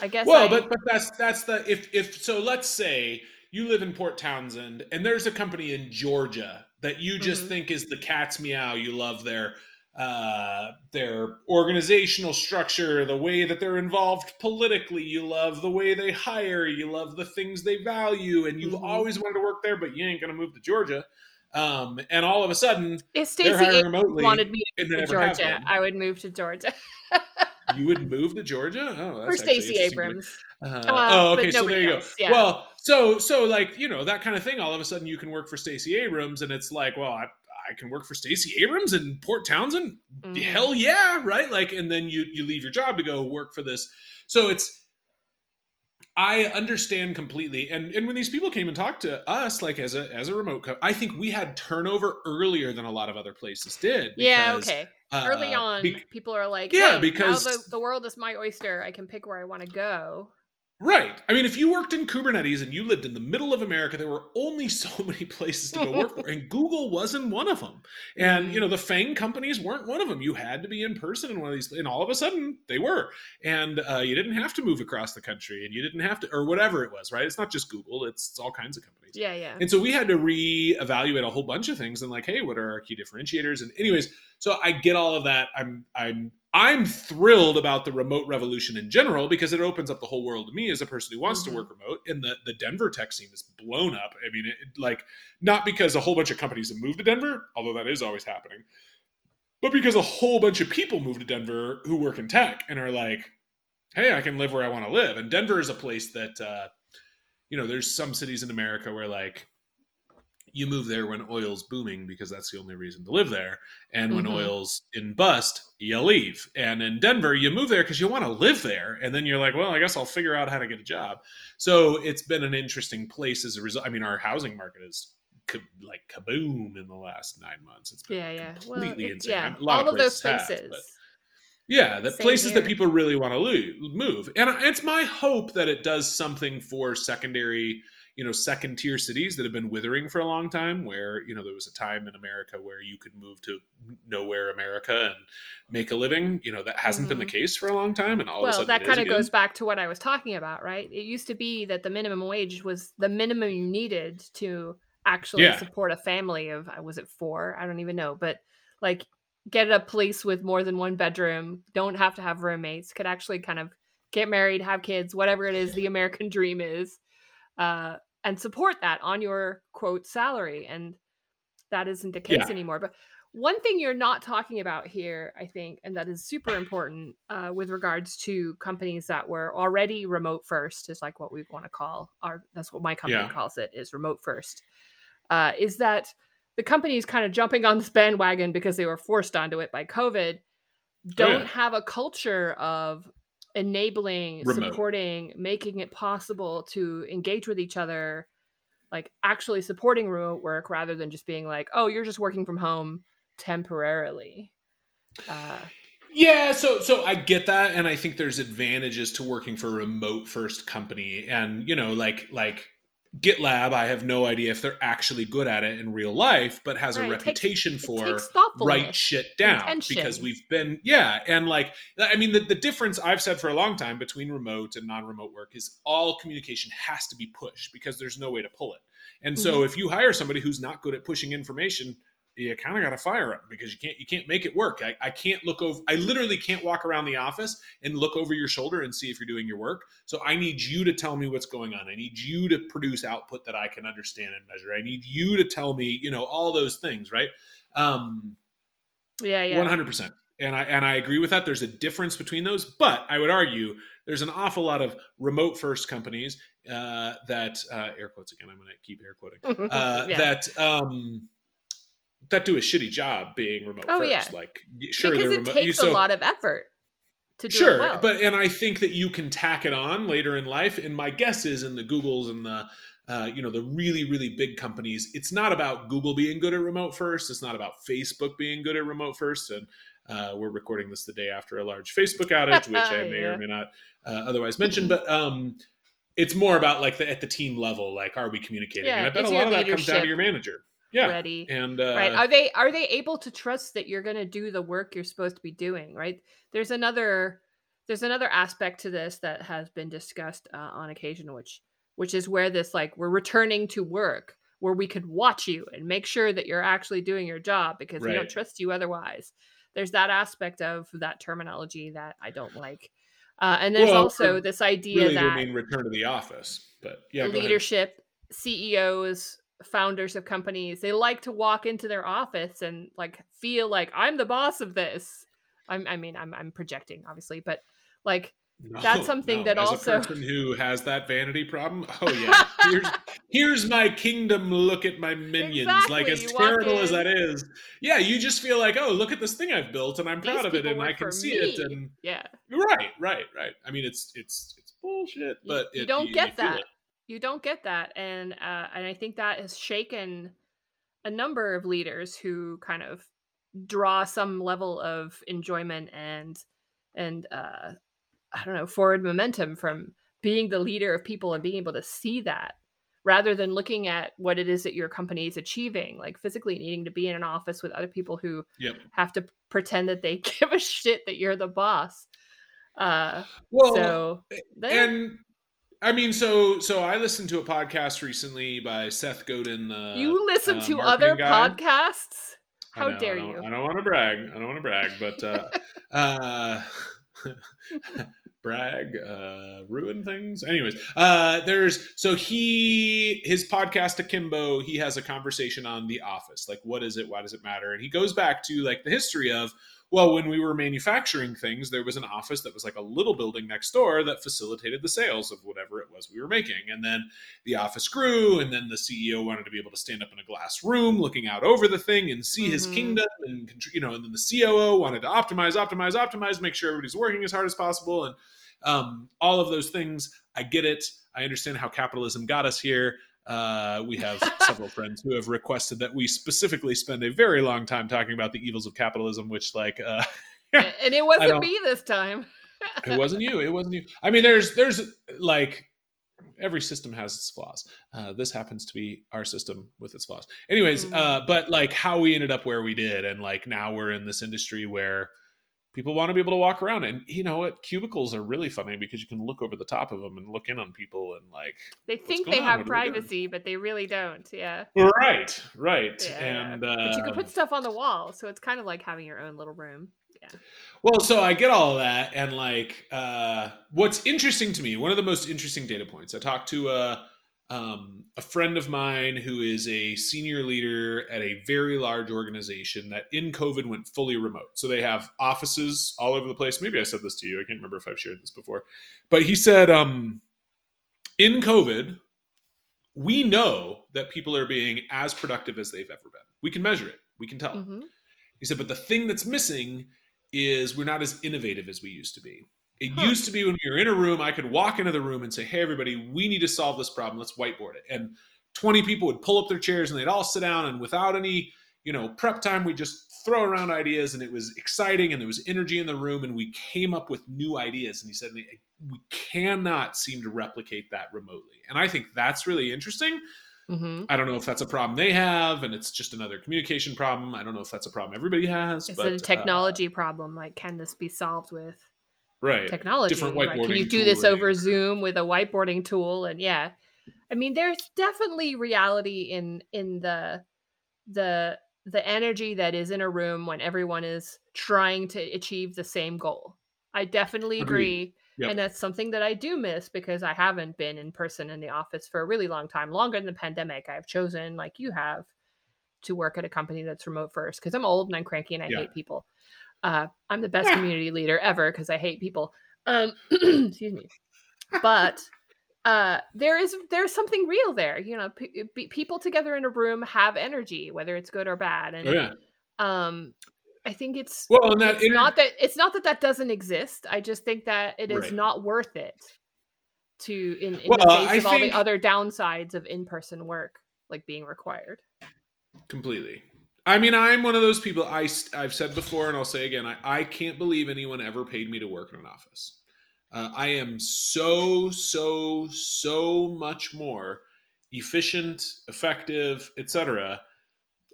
Speaker 1: I guess.
Speaker 2: Well,
Speaker 1: I-
Speaker 2: but but that's that's the if if so let's say you live in Port Townsend and there's a company in Georgia that you just
Speaker 1: Mhm.
Speaker 2: think is the cat's meow. You love their uh their organizational structure, the way that they're involved politically, you love the way they hire, you love the things they value, and you've
Speaker 1: Mhm.
Speaker 2: always wanted to work there, but you ain't gonna move to Georgia. Um, and all of a sudden
Speaker 1: if
Speaker 2: they're
Speaker 1: Stacey
Speaker 2: remotely
Speaker 1: wanted me
Speaker 2: and
Speaker 1: to move to Georgia. I would move to Georgia (laughs)
Speaker 2: You would move to Georgia? Oh,
Speaker 1: for
Speaker 2: that's actually
Speaker 1: Stacey. Abrams.
Speaker 2: Uh,
Speaker 1: Uh,
Speaker 2: oh, okay. So there you
Speaker 1: else,
Speaker 2: go.
Speaker 1: yeah.
Speaker 2: Well, so so like you know that kind of thing. All of a sudden, you can work for Stacey Abrams, and it's like, well, I, I can work for Stacey Abrams in Port Townsend.
Speaker 1: Mhm.
Speaker 2: Hell yeah, right? Like, and then you you leave your job to go work for this. So it's. I understand completely, and and when these people came and talked to us, like as a as a remote, co- I think we had turnover earlier than a lot of other places did.
Speaker 1: Yeah,
Speaker 2: because,
Speaker 1: okay. Early
Speaker 2: uh,
Speaker 1: on,
Speaker 2: bec-
Speaker 1: people are like,
Speaker 2: Yeah,
Speaker 1: "Hey,
Speaker 2: because-
Speaker 1: the, the world is my oyster. I can pick where I want to go."
Speaker 2: Right. I mean, if you worked in Kubernetes and you lived in the middle of America, there were only (laughs) so many places to go work for, (laughs) and Google wasn't one of them. And you know, the FANG companies weren't one of them. You had to be in person in one of these, and all of a sudden they were. And uh, you didn't have to move across the country, and you didn't have to, or whatever it was. Right? It's not just Google; it's, it's all kinds of companies.
Speaker 1: Yeah, yeah.
Speaker 2: And so we had to reevaluate a whole bunch of things and like, hey, what are our key differentiators? And anyways, so I get all of that. I'm I'm I'm thrilled about the remote revolution in general because it opens up the whole world to me as a person who wants
Speaker 1: Mhm.
Speaker 2: to work remote. And the, the Denver tech scene is blown up. I mean, it, it- like, not because a whole bunch of companies have moved to Denver, although that is always happening, but because a whole bunch of people move to Denver who work in tech and are like, hey, I can live where I want to live. And Denver is a place that, uh, you know, there's some cities in America where, like, you move there when oil's booming because that's the only reason to live there. And when
Speaker 1: Mhm.
Speaker 2: oil's in bust, you leave. And in Denver, you move there because you want to live there. And then you're like, well, I guess I'll figure out how to get a job. So it's been an interesting place as a result. I mean, our housing market is ka- like kaboom in the last nine months. It's been
Speaker 1: Yeah, yeah.
Speaker 2: Completely
Speaker 1: it-
Speaker 2: insane.
Speaker 1: yeah.
Speaker 2: A lot
Speaker 1: All
Speaker 2: of
Speaker 1: those
Speaker 2: places have, but- yeah, the
Speaker 1: Same
Speaker 2: places that people really want to move, and it's my hope that it does something for secondary, you know, second tier cities that have been withering for a long time. Where you know there was a time in America where you could move to nowhere America and make a living. You know that hasn't been the case for a long time, and all of a
Speaker 1: well,
Speaker 2: sudden
Speaker 1: that kind of goes back to what I was talking about, right? It used to be that the minimum wage was the minimum you needed to actually
Speaker 2: Yeah.
Speaker 1: support a family of uh, was it four? I don't even know, but like get a place with more than one bedroom, don't have to have roommates, could actually kind of get married, have kids, whatever it is the American dream is, uh, and support that on your quote salary. And that isn't the case
Speaker 2: Yeah.
Speaker 1: anymore. But one thing you're not talking about here, I think, and that is super important uh, with regards to companies that were already remote first, is like what we want to call our. That's what my company
Speaker 2: Yeah.
Speaker 1: calls it, is remote first. Uh, is that the companies kind of jumping on this bandwagon because they were forced onto it by COVID? Don't
Speaker 2: Oh, yeah.
Speaker 1: have a culture of enabling,
Speaker 2: Remote.
Speaker 1: supporting, making it possible to engage with each other, like actually supporting remote work rather than just being like, oh, you're just working from home temporarily. Uh,
Speaker 2: Yeah, so so I get that, and I think there's advantages to working for a remote first company, and you know, like like GitLab, I have no idea if they're actually good at it in real life, but has
Speaker 1: Right,
Speaker 2: a
Speaker 1: it takes-
Speaker 2: reputation for write shit down
Speaker 1: intention.
Speaker 2: because we've been yeah, and like I mean the the difference I've said for a long time between remote and non-remote work is all communication has to be pushed because there's no way to pull it, and so
Speaker 1: Mm-hmm.
Speaker 2: if you hire somebody who's not good at pushing information you kind of got to fire them because you can't you can't make it work. I, I can't look over. I literally can't walk around the office and look over your shoulder and see if you're doing your work. So I need you to tell me what's going on. I need you to produce output that I can understand and measure. I need you to tell me, you know, all those things, right? Um,
Speaker 1: yeah, yeah.
Speaker 2: one hundred percent. And I and I agree with that. There's a difference between those, but I would argue there's an awful lot of remote first companies uh, that uh, air quotes again. I'm going to keep air quoting (laughs) uh,
Speaker 1: Yeah.
Speaker 2: that um, that do a shitty job being remote
Speaker 1: Oh,
Speaker 2: first.
Speaker 1: yeah.
Speaker 2: Like, sure,
Speaker 1: because it
Speaker 2: remote.
Speaker 1: takes
Speaker 2: you- so,
Speaker 1: a lot of effort to do
Speaker 2: sure,
Speaker 1: well.
Speaker 2: but and I think that you can tack it on later in life. And my guess is in the Googles and the uh, you know the really really big companies, it's not about Google being good at remote first. It's not about Facebook being good at remote first. And uh, we're recording this the day after a large Facebook (laughs) outage, which I may
Speaker 1: Yeah.
Speaker 2: or may not uh, otherwise mention, but. um it's more about like the at the team level, like are we communicating?
Speaker 1: Yeah,
Speaker 2: and I bet a lot of that comes down to your manager. Yeah,
Speaker 1: ready.
Speaker 2: and uh,
Speaker 1: right are they are they able to trust that you're going to do the work you're supposed to be doing right there's another there's another aspect to this that has been discussed uh, on occasion which which is where this like we're returning to work where we could watch you and make sure that you're actually doing your job because we don't trust you otherwise there's that aspect of that terminology that i don't like uh, and there's
Speaker 2: Well,
Speaker 1: also this idea
Speaker 2: really
Speaker 1: that
Speaker 2: mean return to the office. But yeah,
Speaker 1: leadership ceos founders of companies they like to walk into their office and like feel like i'm the boss of this I'm, i mean I'm, I'm projecting obviously but like that's something that
Speaker 2: As
Speaker 1: also-
Speaker 2: a person who has that vanity problem. (laughs) Oh yeah, here's here's my kingdom. Look at my minions. Like as
Speaker 1: you
Speaker 2: terrible as that is, yeah, you just feel like, oh, look at this thing I've built, and I'm
Speaker 1: These
Speaker 2: proud of it, and I can see it, and
Speaker 1: yeah
Speaker 2: right, right, right. I mean, it's it's it's bullshit,
Speaker 1: You-
Speaker 2: but
Speaker 1: you
Speaker 2: it-
Speaker 1: don't
Speaker 2: you
Speaker 1: get
Speaker 2: feel
Speaker 1: that. You don't get that and uh, and i think that has shaken a number of leaders who kind of draw some level of enjoyment and and uh i don't know forward momentum from being the leader of people and being able to see that rather than looking at what it is that your company is achieving like physically needing to be in an office with other people who
Speaker 2: Yep.
Speaker 1: have to pretend that they (laughs) give a shit that you're the boss uh
Speaker 2: Well,
Speaker 1: so
Speaker 2: and I mean, so so I listened to a podcast recently by Seth Godin. The
Speaker 1: you listen
Speaker 2: uh,
Speaker 1: to other
Speaker 2: guy.
Speaker 1: podcasts How
Speaker 2: know,
Speaker 1: dare
Speaker 2: I
Speaker 1: you?
Speaker 2: I don't want to brag. I don't want to brag, but uh, (laughs) uh, (laughs) brag, uh, ruin things. Anyways, uh, there's so he his podcast Akimbo. He has a conversation on The Office, like what is it? Why does it matter? And he goes back to like the history of well, when we were manufacturing things, there was an office that was like a little building next door that facilitated the sales of whatever it was we were making. And then the office grew, and then the CEO wanted to be able to stand up in a glass room looking out over the thing and see his
Speaker 1: Mhm.
Speaker 2: kingdom. And, you know, and then the COO wanted to optimize, optimize, optimize, make sure everybody's working as hard as possible. And um, all of those things, I get it. I understand how capitalism got us here. Uh, we have (laughs) several friends who have requested that we specifically spend a very long time talking about the evils of capitalism, which, like, uh, (laughs)
Speaker 1: and it wasn't me this time. (laughs)
Speaker 2: it wasn't you. It wasn't you. I mean, there's, there's like, every system has its flaws. Uh, this happens to be our system with its flaws. Anyways,
Speaker 1: Mhm.
Speaker 2: uh, but like how we ended up where we did, and like now we're in this industry where people want to be able to walk around, and you know what? Cubicles are really funny because you can look over the top of them and look in on people, and like,
Speaker 1: They think they
Speaker 2: on?
Speaker 1: have
Speaker 2: What are we doing?
Speaker 1: privacy, but they really don't. Yeah.
Speaker 2: right, right,
Speaker 1: yeah.
Speaker 2: and uh,
Speaker 1: but you can put stuff on the wall, so it's kind of like having your own little room. Yeah.
Speaker 2: Well, so I get all of that, and like, uh, what's interesting to me, one of the most interesting data points. I talked to a um, a friend of mine who is a senior leader at a very large organization that in COVID went fully remote. So they have offices all over the place. Maybe I said this to you. I can't remember if I've shared this before, but he said, um, in COVID, we know that people are being as productive as they've ever been. We can measure it. We can tell.
Speaker 1: hmm
Speaker 2: He said, but the thing that's missing is we're not as innovative as we used to be. It
Speaker 1: Huh.
Speaker 2: used to be when we were in a room, I could walk into the room and say, hey, everybody, we need to solve this problem. Let's whiteboard it. And 20 people would pull up their chairs and they'd all sit down and without any, you know, prep time, we just throw around ideas and it was exciting and there was energy in the room and we came up with new ideas. And he said, we cannot seem to replicate that remotely. And I think that's really interesting.
Speaker 1: hmm
Speaker 2: I don't know if that's a problem they have, and it's just another communication problem. I don't know if that's a problem everybody has.
Speaker 1: It's
Speaker 2: but,
Speaker 1: a
Speaker 2: uh,
Speaker 1: technology problem. Like, can this be solved with
Speaker 2: right?
Speaker 1: technology?
Speaker 2: Different
Speaker 1: right? Can you
Speaker 2: whiteboarding
Speaker 1: do this over Zoom with a whiteboarding tool? And yeah, I mean, there's definitely reality in in the the the energy that is in a room when everyone is trying to achieve the same goal. I definitely
Speaker 2: Agreed.
Speaker 1: agree.
Speaker 2: Yep.
Speaker 1: And that's something that I do miss because I haven't been in person in the office for a really long time, longer than the pandemic. I've chosen, like you have, to work at a company that's remote first because I'm old and I'm cranky and I
Speaker 2: Yeah.
Speaker 1: hate people. Uh, I'm the best
Speaker 2: Yeah.
Speaker 1: community leader ever because I hate people. Um, (clears throat) excuse me. But uh, there is there's something real there. You know, pe- pe- people together in a room have energy, whether it's good or bad. And
Speaker 2: Oh, yeah.
Speaker 1: um, I think it's
Speaker 2: Well, and that
Speaker 1: it's
Speaker 2: inter-
Speaker 1: not that it's not that that doesn't exist. I just think that it is
Speaker 2: Right.
Speaker 1: not worth it to in, in
Speaker 2: Well,
Speaker 1: the face
Speaker 2: I
Speaker 1: of all the other downsides of in-person work like being required.
Speaker 2: completely. I mean, I'm one of those people. I I've said before, and I'll say again. I, I can't believe anyone ever paid me to work in an office. Uh, I am so so so much more efficient, effective, etc.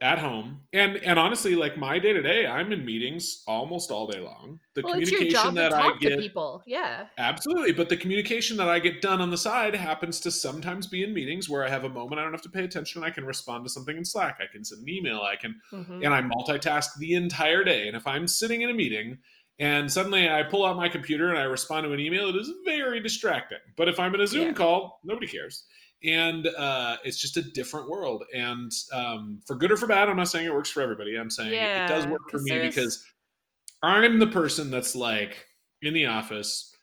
Speaker 2: at home, and and honestly, like my day to day, I'm in meetings almost all day long. The
Speaker 1: well,
Speaker 2: communication that I get,
Speaker 1: people. Yeah.
Speaker 2: Absolutely. But the communication that I get done on the side happens to sometimes be in meetings where I have a moment I don't have to pay attention. I can respond to something in Slack. I can send an email. I can,
Speaker 1: Mhm.
Speaker 2: and I multitask the entire day. And if I'm sitting in a meeting and suddenly I pull out my computer and I respond to an email, it is very distracting. But if I'm in a Zoom
Speaker 1: Yeah.
Speaker 2: call, nobody cares. And uh, it's just a different world. And um, for good or for bad, I'm not saying it works for everybody. I'm saying it does work for me
Speaker 1: there's-
Speaker 2: because I'm the person that's like in the office.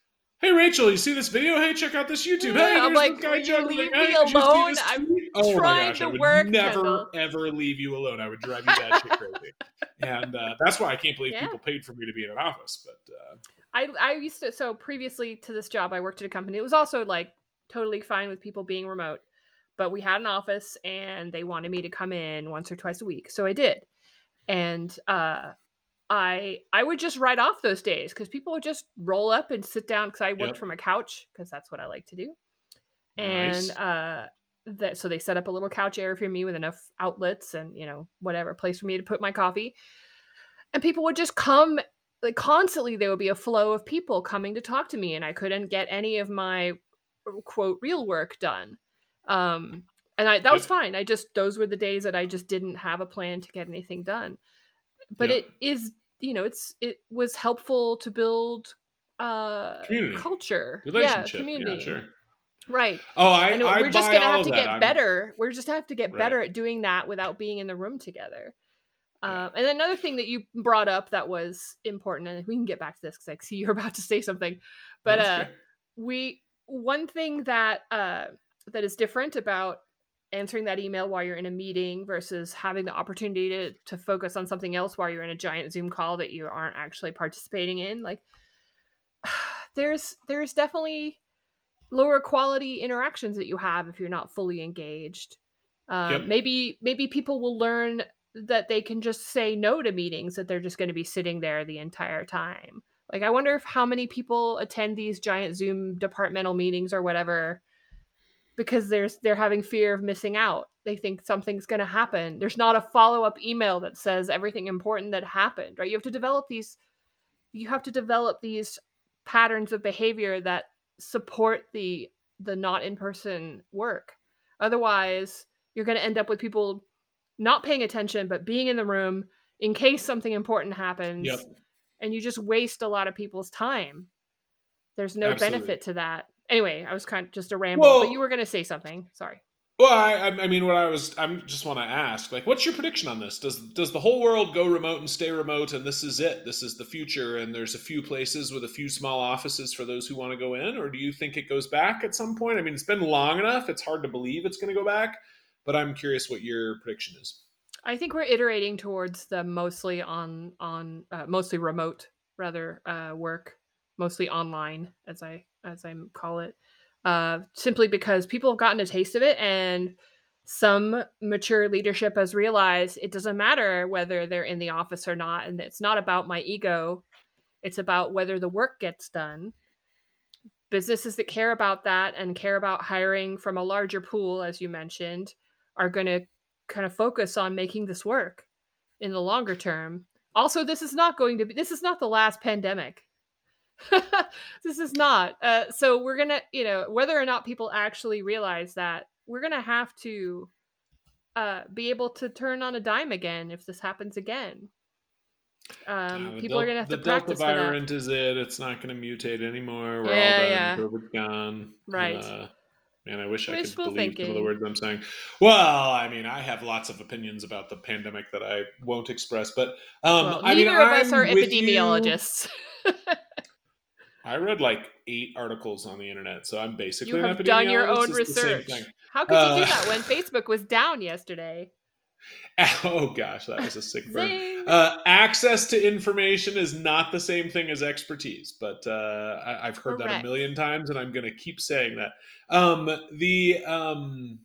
Speaker 2: Hey Rachel, you see this video? Hey, check out this YouTube. Hey,
Speaker 1: I'm like,
Speaker 2: guy
Speaker 1: you
Speaker 2: juggling.
Speaker 1: leave
Speaker 2: Hey,
Speaker 1: me alone? I'm
Speaker 2: oh my
Speaker 1: trying
Speaker 2: gosh,
Speaker 1: to
Speaker 2: I would
Speaker 1: work,
Speaker 2: never
Speaker 1: Kendall.
Speaker 2: ever leave you alone. I would drive you batshit (laughs) crazy, and uh, that's why I can't believe
Speaker 1: Yeah.
Speaker 2: people paid for me to be in an office. But uh,
Speaker 1: I I used to so previously to this job I worked at a company. It was also like totally fine with people being remote, but we had an office and they wanted me to come in once or twice a week, so I did. And uh, I I would just write off those days because people would just roll up and sit down because I worked
Speaker 2: Yep.
Speaker 1: from a couch because that's what I like to do.
Speaker 2: Nice.
Speaker 1: And uh, that so they set up a little couch area for me with enough outlets and you know whatever place for me to put my coffee. And people would just come like constantly there would be a flow of people coming to talk to me and I couldn't get any of my quote real work done. Um and I that was fine. I just those were the days that I just didn't have a plan to get anything done. but
Speaker 2: Yep.
Speaker 1: it is you know it's it was helpful to build uh
Speaker 2: Community.
Speaker 1: culture
Speaker 2: Relationship.
Speaker 1: yeah community
Speaker 2: Yeah, sure.
Speaker 1: right
Speaker 2: Oh, I,
Speaker 1: and
Speaker 2: I
Speaker 1: we're just gonna have to get
Speaker 2: I'm-
Speaker 1: better we're just gonna have to get
Speaker 2: Right.
Speaker 1: better at doing that without being in the room together um, and another thing that you brought up that was important and we can get back to this because i see (laughs) you're about to say something but uh we one thing that uh that is different about answering that email while you're in a meeting versus having the opportunity to to focus on something else while you're in a giant zoom call that you aren't actually participating in like (sighs) there's there's definitely lower quality interactions that you have if you're not fully engaged um,
Speaker 2: Yep.
Speaker 1: maybe maybe people will learn that they can just say no to meetings that they're just going to be sitting there the entire time like i wonder if how many people attend these giant zoom departmental meetings or whatever because there's they're having fear of missing out. They think something's going to happen. There's not a follow-up email that says everything important that happened right? You have to develop these you have to develop these patterns of behavior that support the the not in person work. Otherwise you're going to end up with people not paying attention but being in the room in case something important happens.
Speaker 2: Yep.
Speaker 1: And you just waste a lot of people's time there's no
Speaker 2: Absolutely.
Speaker 1: benefit to that anyway i was kind of just a ramble
Speaker 2: Well-
Speaker 1: but you were going to say something sorry
Speaker 2: Well, I, I- I mean, what I was, I just want to ask, like, what's your prediction on this? Does does the whole world go remote and stay remote, and this is it? This is the future, and there's a few places with a few small offices for those who want to go in, or do you think it goes back at some point? I mean, it's been long enough; it's hard to believe it's going to go back. But I'm curious what your prediction is.
Speaker 1: I think we're iterating towards the mostly on on uh, mostly remote rather uh, work, mostly online as I as I call it, uh, simply because people have gotten a taste of it and some mature leadership has realized it doesn't matter whether they're in the office or not, and it's not about my ego. It's about whether the work gets done. Businesses that care about that and care about hiring from a larger pool, as you mentioned, are going to kind of focus on making this work in the longer term. Also, this is not going to be this is not the last pandemic. (laughs) this is not. Uh, so we're gonna, you know, whether or not people actually realize that, we're gonna have to uh, be able to turn on a dime again if this happens again. Um,
Speaker 2: Uh, the
Speaker 1: people are gonna have to practice
Speaker 2: Delta
Speaker 1: for that.
Speaker 2: variant is it. It's not going to mutate anymore. We're
Speaker 1: Yeah,
Speaker 2: all done.
Speaker 1: yeah.
Speaker 2: COVID's gone.
Speaker 1: Right.
Speaker 2: Uh, man, I wish I could believe some of the words I'm saying. Well, I mean, I have lots of opinions about the pandemic that I won't express, but um,
Speaker 1: well,
Speaker 2: I mean,
Speaker 1: neither of us
Speaker 2: I'm
Speaker 1: are
Speaker 2: with you.
Speaker 1: epidemiologists. (laughs)
Speaker 2: I read like eight articles on the internet, so I'm basically
Speaker 1: you
Speaker 2: an
Speaker 1: have done your own research. How could you
Speaker 2: Uh,
Speaker 1: do that when (laughs) Facebook was down yesterday?
Speaker 2: Oh gosh, that was a sick burn. Uh, access to information is not the same thing as expertise, but uh, I, I've heard that a million times, and I'm going to keep saying that. Um, the um,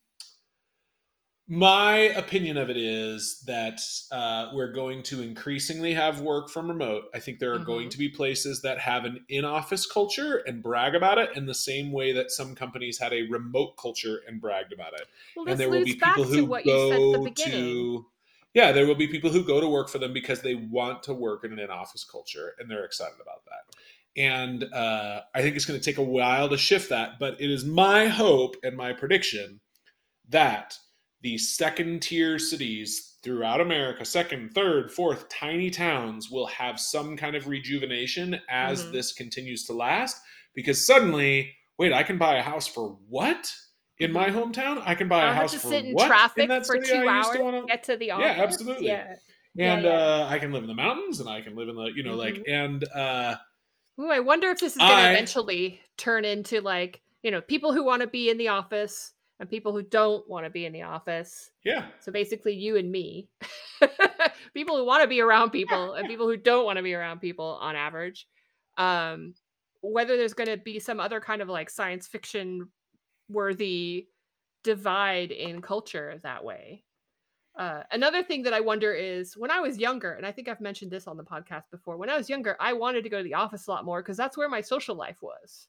Speaker 2: my opinion of it is that uh, we're going to increasingly have work from remote. I think there are going
Speaker 1: Mhm.
Speaker 2: to be places that have an in-office culture and brag about it, in the same way that some companies had a remote culture and bragged about it
Speaker 1: well,
Speaker 2: and
Speaker 1: this
Speaker 2: there will
Speaker 1: leads
Speaker 2: be
Speaker 1: back
Speaker 2: people
Speaker 1: to
Speaker 2: who
Speaker 1: what you said at the
Speaker 2: go
Speaker 1: beginning.
Speaker 2: to yeah there will be people who go to work for them because they want to work in an in-office culture and they're excited about that and uh, i think it's going to take a while to shift that but it is my hope and my prediction that the second tier cities throughout america second third fourth tiny towns will have some kind of rejuvenation as
Speaker 1: Mhm.
Speaker 2: this continues to last because suddenly wait i can buy a house for what in my hometown i can buy
Speaker 1: I
Speaker 2: a
Speaker 1: don't have
Speaker 2: house
Speaker 1: to
Speaker 2: for
Speaker 1: sit in
Speaker 2: what
Speaker 1: traffic
Speaker 2: in that
Speaker 1: for two
Speaker 2: I
Speaker 1: hours
Speaker 2: to wanna-
Speaker 1: get to the
Speaker 2: Yeah,
Speaker 1: office.
Speaker 2: absolutely.
Speaker 1: Yeah. Yeah,
Speaker 2: and
Speaker 1: yeah.
Speaker 2: uh i can live in the mountains and i can live in the you know like
Speaker 1: Mm-hmm.
Speaker 2: and uh
Speaker 1: Ooh, I wonder if this is going to eventually turn into like you know people who want to be in the office and people who don't want to be in the office.
Speaker 2: yeah
Speaker 1: So basically, you and me, (laughs) people who want to be around people and people who don't want to be around people on average. Um, whether there's going to be some other kind of like science fiction worthy divide in culture that way. Uh, another thing that I wonder is when I was younger, and I think I've mentioned this on the podcast before, when I was younger, I wanted to go to the office a lot more because that's where my social life was.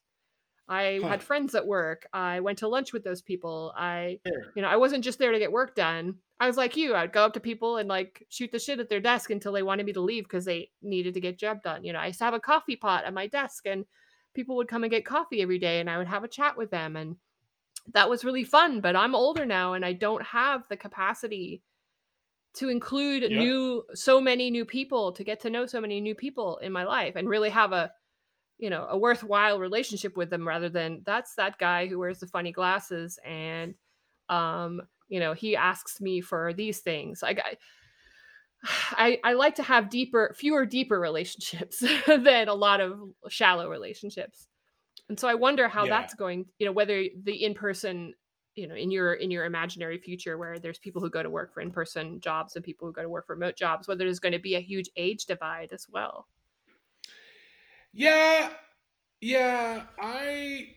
Speaker 1: I
Speaker 2: Huh.
Speaker 1: had friends at work. I went to lunch with those people. I
Speaker 2: Sure.
Speaker 1: you know, I wasn't just there to get work done. I was like you. I'd go up to people and like shoot the shit at their desk until they wanted me to leave because they needed to get job done. You know, I used to have a coffee pot at my desk and people would come and get coffee every day and I would have a chat with them and that was really fun. But I'm older now and I don't have the capacity to include
Speaker 2: Yeah.
Speaker 1: new so many new people to get to know so many new people in my life and really have a you know a worthwhile relationship with them rather than that's that guy who wears the funny glasses and um you know he asks me for these things like i (sighs) I, I like to have deeper fewer deeper relationships (laughs) than a lot of shallow relationships and so i wonder how
Speaker 2: Yeah.
Speaker 1: that's going you know whether the in-person you know in your in your imaginary future where there's people who go to work for in-person jobs and people who go to work for remote jobs whether there's going to be a huge age divide as well
Speaker 2: Yeah, yeah. I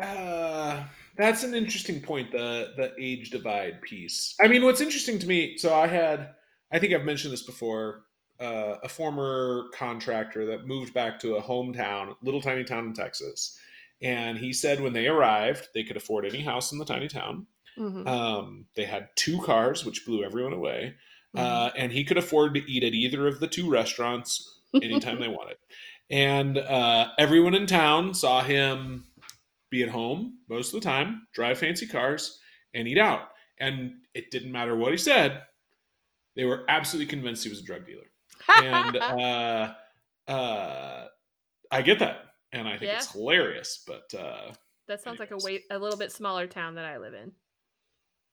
Speaker 2: uh, that's an interesting point. The the age divide piece. I mean, what's interesting to me. So I had, I think I've mentioned this before. Uh, a former contractor that moved back to a hometown, little tiny town in Texas, and he said when they arrived, they could afford any house in the tiny town.
Speaker 1: Mhm.
Speaker 2: Um, they had two cars, which blew everyone away,
Speaker 1: Mm-hmm.
Speaker 2: uh, and he could afford to eat at either of the two restaurants anytime they (laughs) wanted. And uh, everyone in town saw him be at home most of the time, drive fancy cars, and eat out. And it didn't matter what he said; they were absolutely convinced he was a drug dealer. And (laughs) uh, uh, I get that, and I think
Speaker 1: Yeah.
Speaker 2: it's hilarious. But uh,
Speaker 1: that sounds like a
Speaker 2: anyways.
Speaker 1: way a little bit smaller town that i live in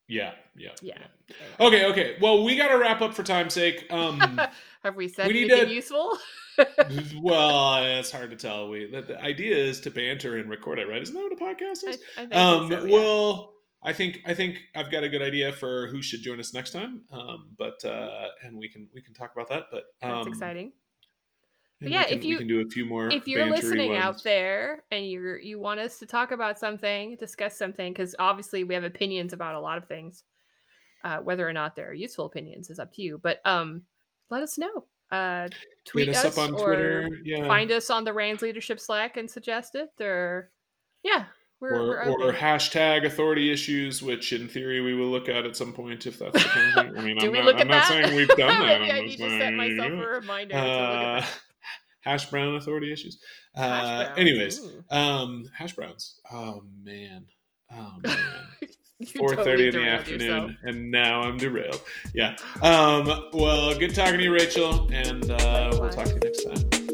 Speaker 2: yeah, yeah,
Speaker 1: Yeah.
Speaker 2: Okay, okay. Well, we got to wrap up for time's sake. Um, (laughs)
Speaker 1: have we said
Speaker 2: we
Speaker 1: anything
Speaker 2: to-
Speaker 1: useful (laughs)
Speaker 2: well, it's hard to tell. We the, the idea is to banter and record it, right? Isn't that what a podcast
Speaker 1: I,
Speaker 2: is?
Speaker 1: I think
Speaker 2: um,
Speaker 1: so, yeah.
Speaker 2: well, I think I think I've got a good idea for who should join us next time. Um, but uh, and we can we can talk about that. But um,
Speaker 1: that's exciting yeah,
Speaker 2: can,
Speaker 1: if you-
Speaker 2: can do a few more.
Speaker 1: if you're listening out there and you're you want us to talk about something discuss something because obviously we have opinions about a lot of things uh, whether or not they're useful opinions is up to you but um let us know uh tweet
Speaker 2: us, up on
Speaker 1: or
Speaker 2: Twitter. Yeah.
Speaker 1: find us on the rands leadership slack and suggest it or yeah we're,
Speaker 2: or,
Speaker 1: we're
Speaker 2: or hashtag authority issues, which in theory we will look at at some point if that's the kind of thing. I mean, (laughs)
Speaker 1: do
Speaker 2: I'm not, I'm not saying we've done (laughs) that.
Speaker 1: maybe
Speaker 2: I'm
Speaker 1: i
Speaker 2: just
Speaker 1: need to set
Speaker 2: saying,
Speaker 1: myself a reminder to look at
Speaker 2: Uh, hash brown authority issues. (laughs) Uh,
Speaker 1: browns,
Speaker 2: anyways,
Speaker 1: ooh.
Speaker 2: um, hash browns. Oh man. Oh man. Four thirty
Speaker 1: totally
Speaker 2: in the afternoon,
Speaker 1: yourself.
Speaker 2: and now I'm derailed. Yeah. Um. Well, good talking to you, Rachel, and uh, we'll talk to you next time.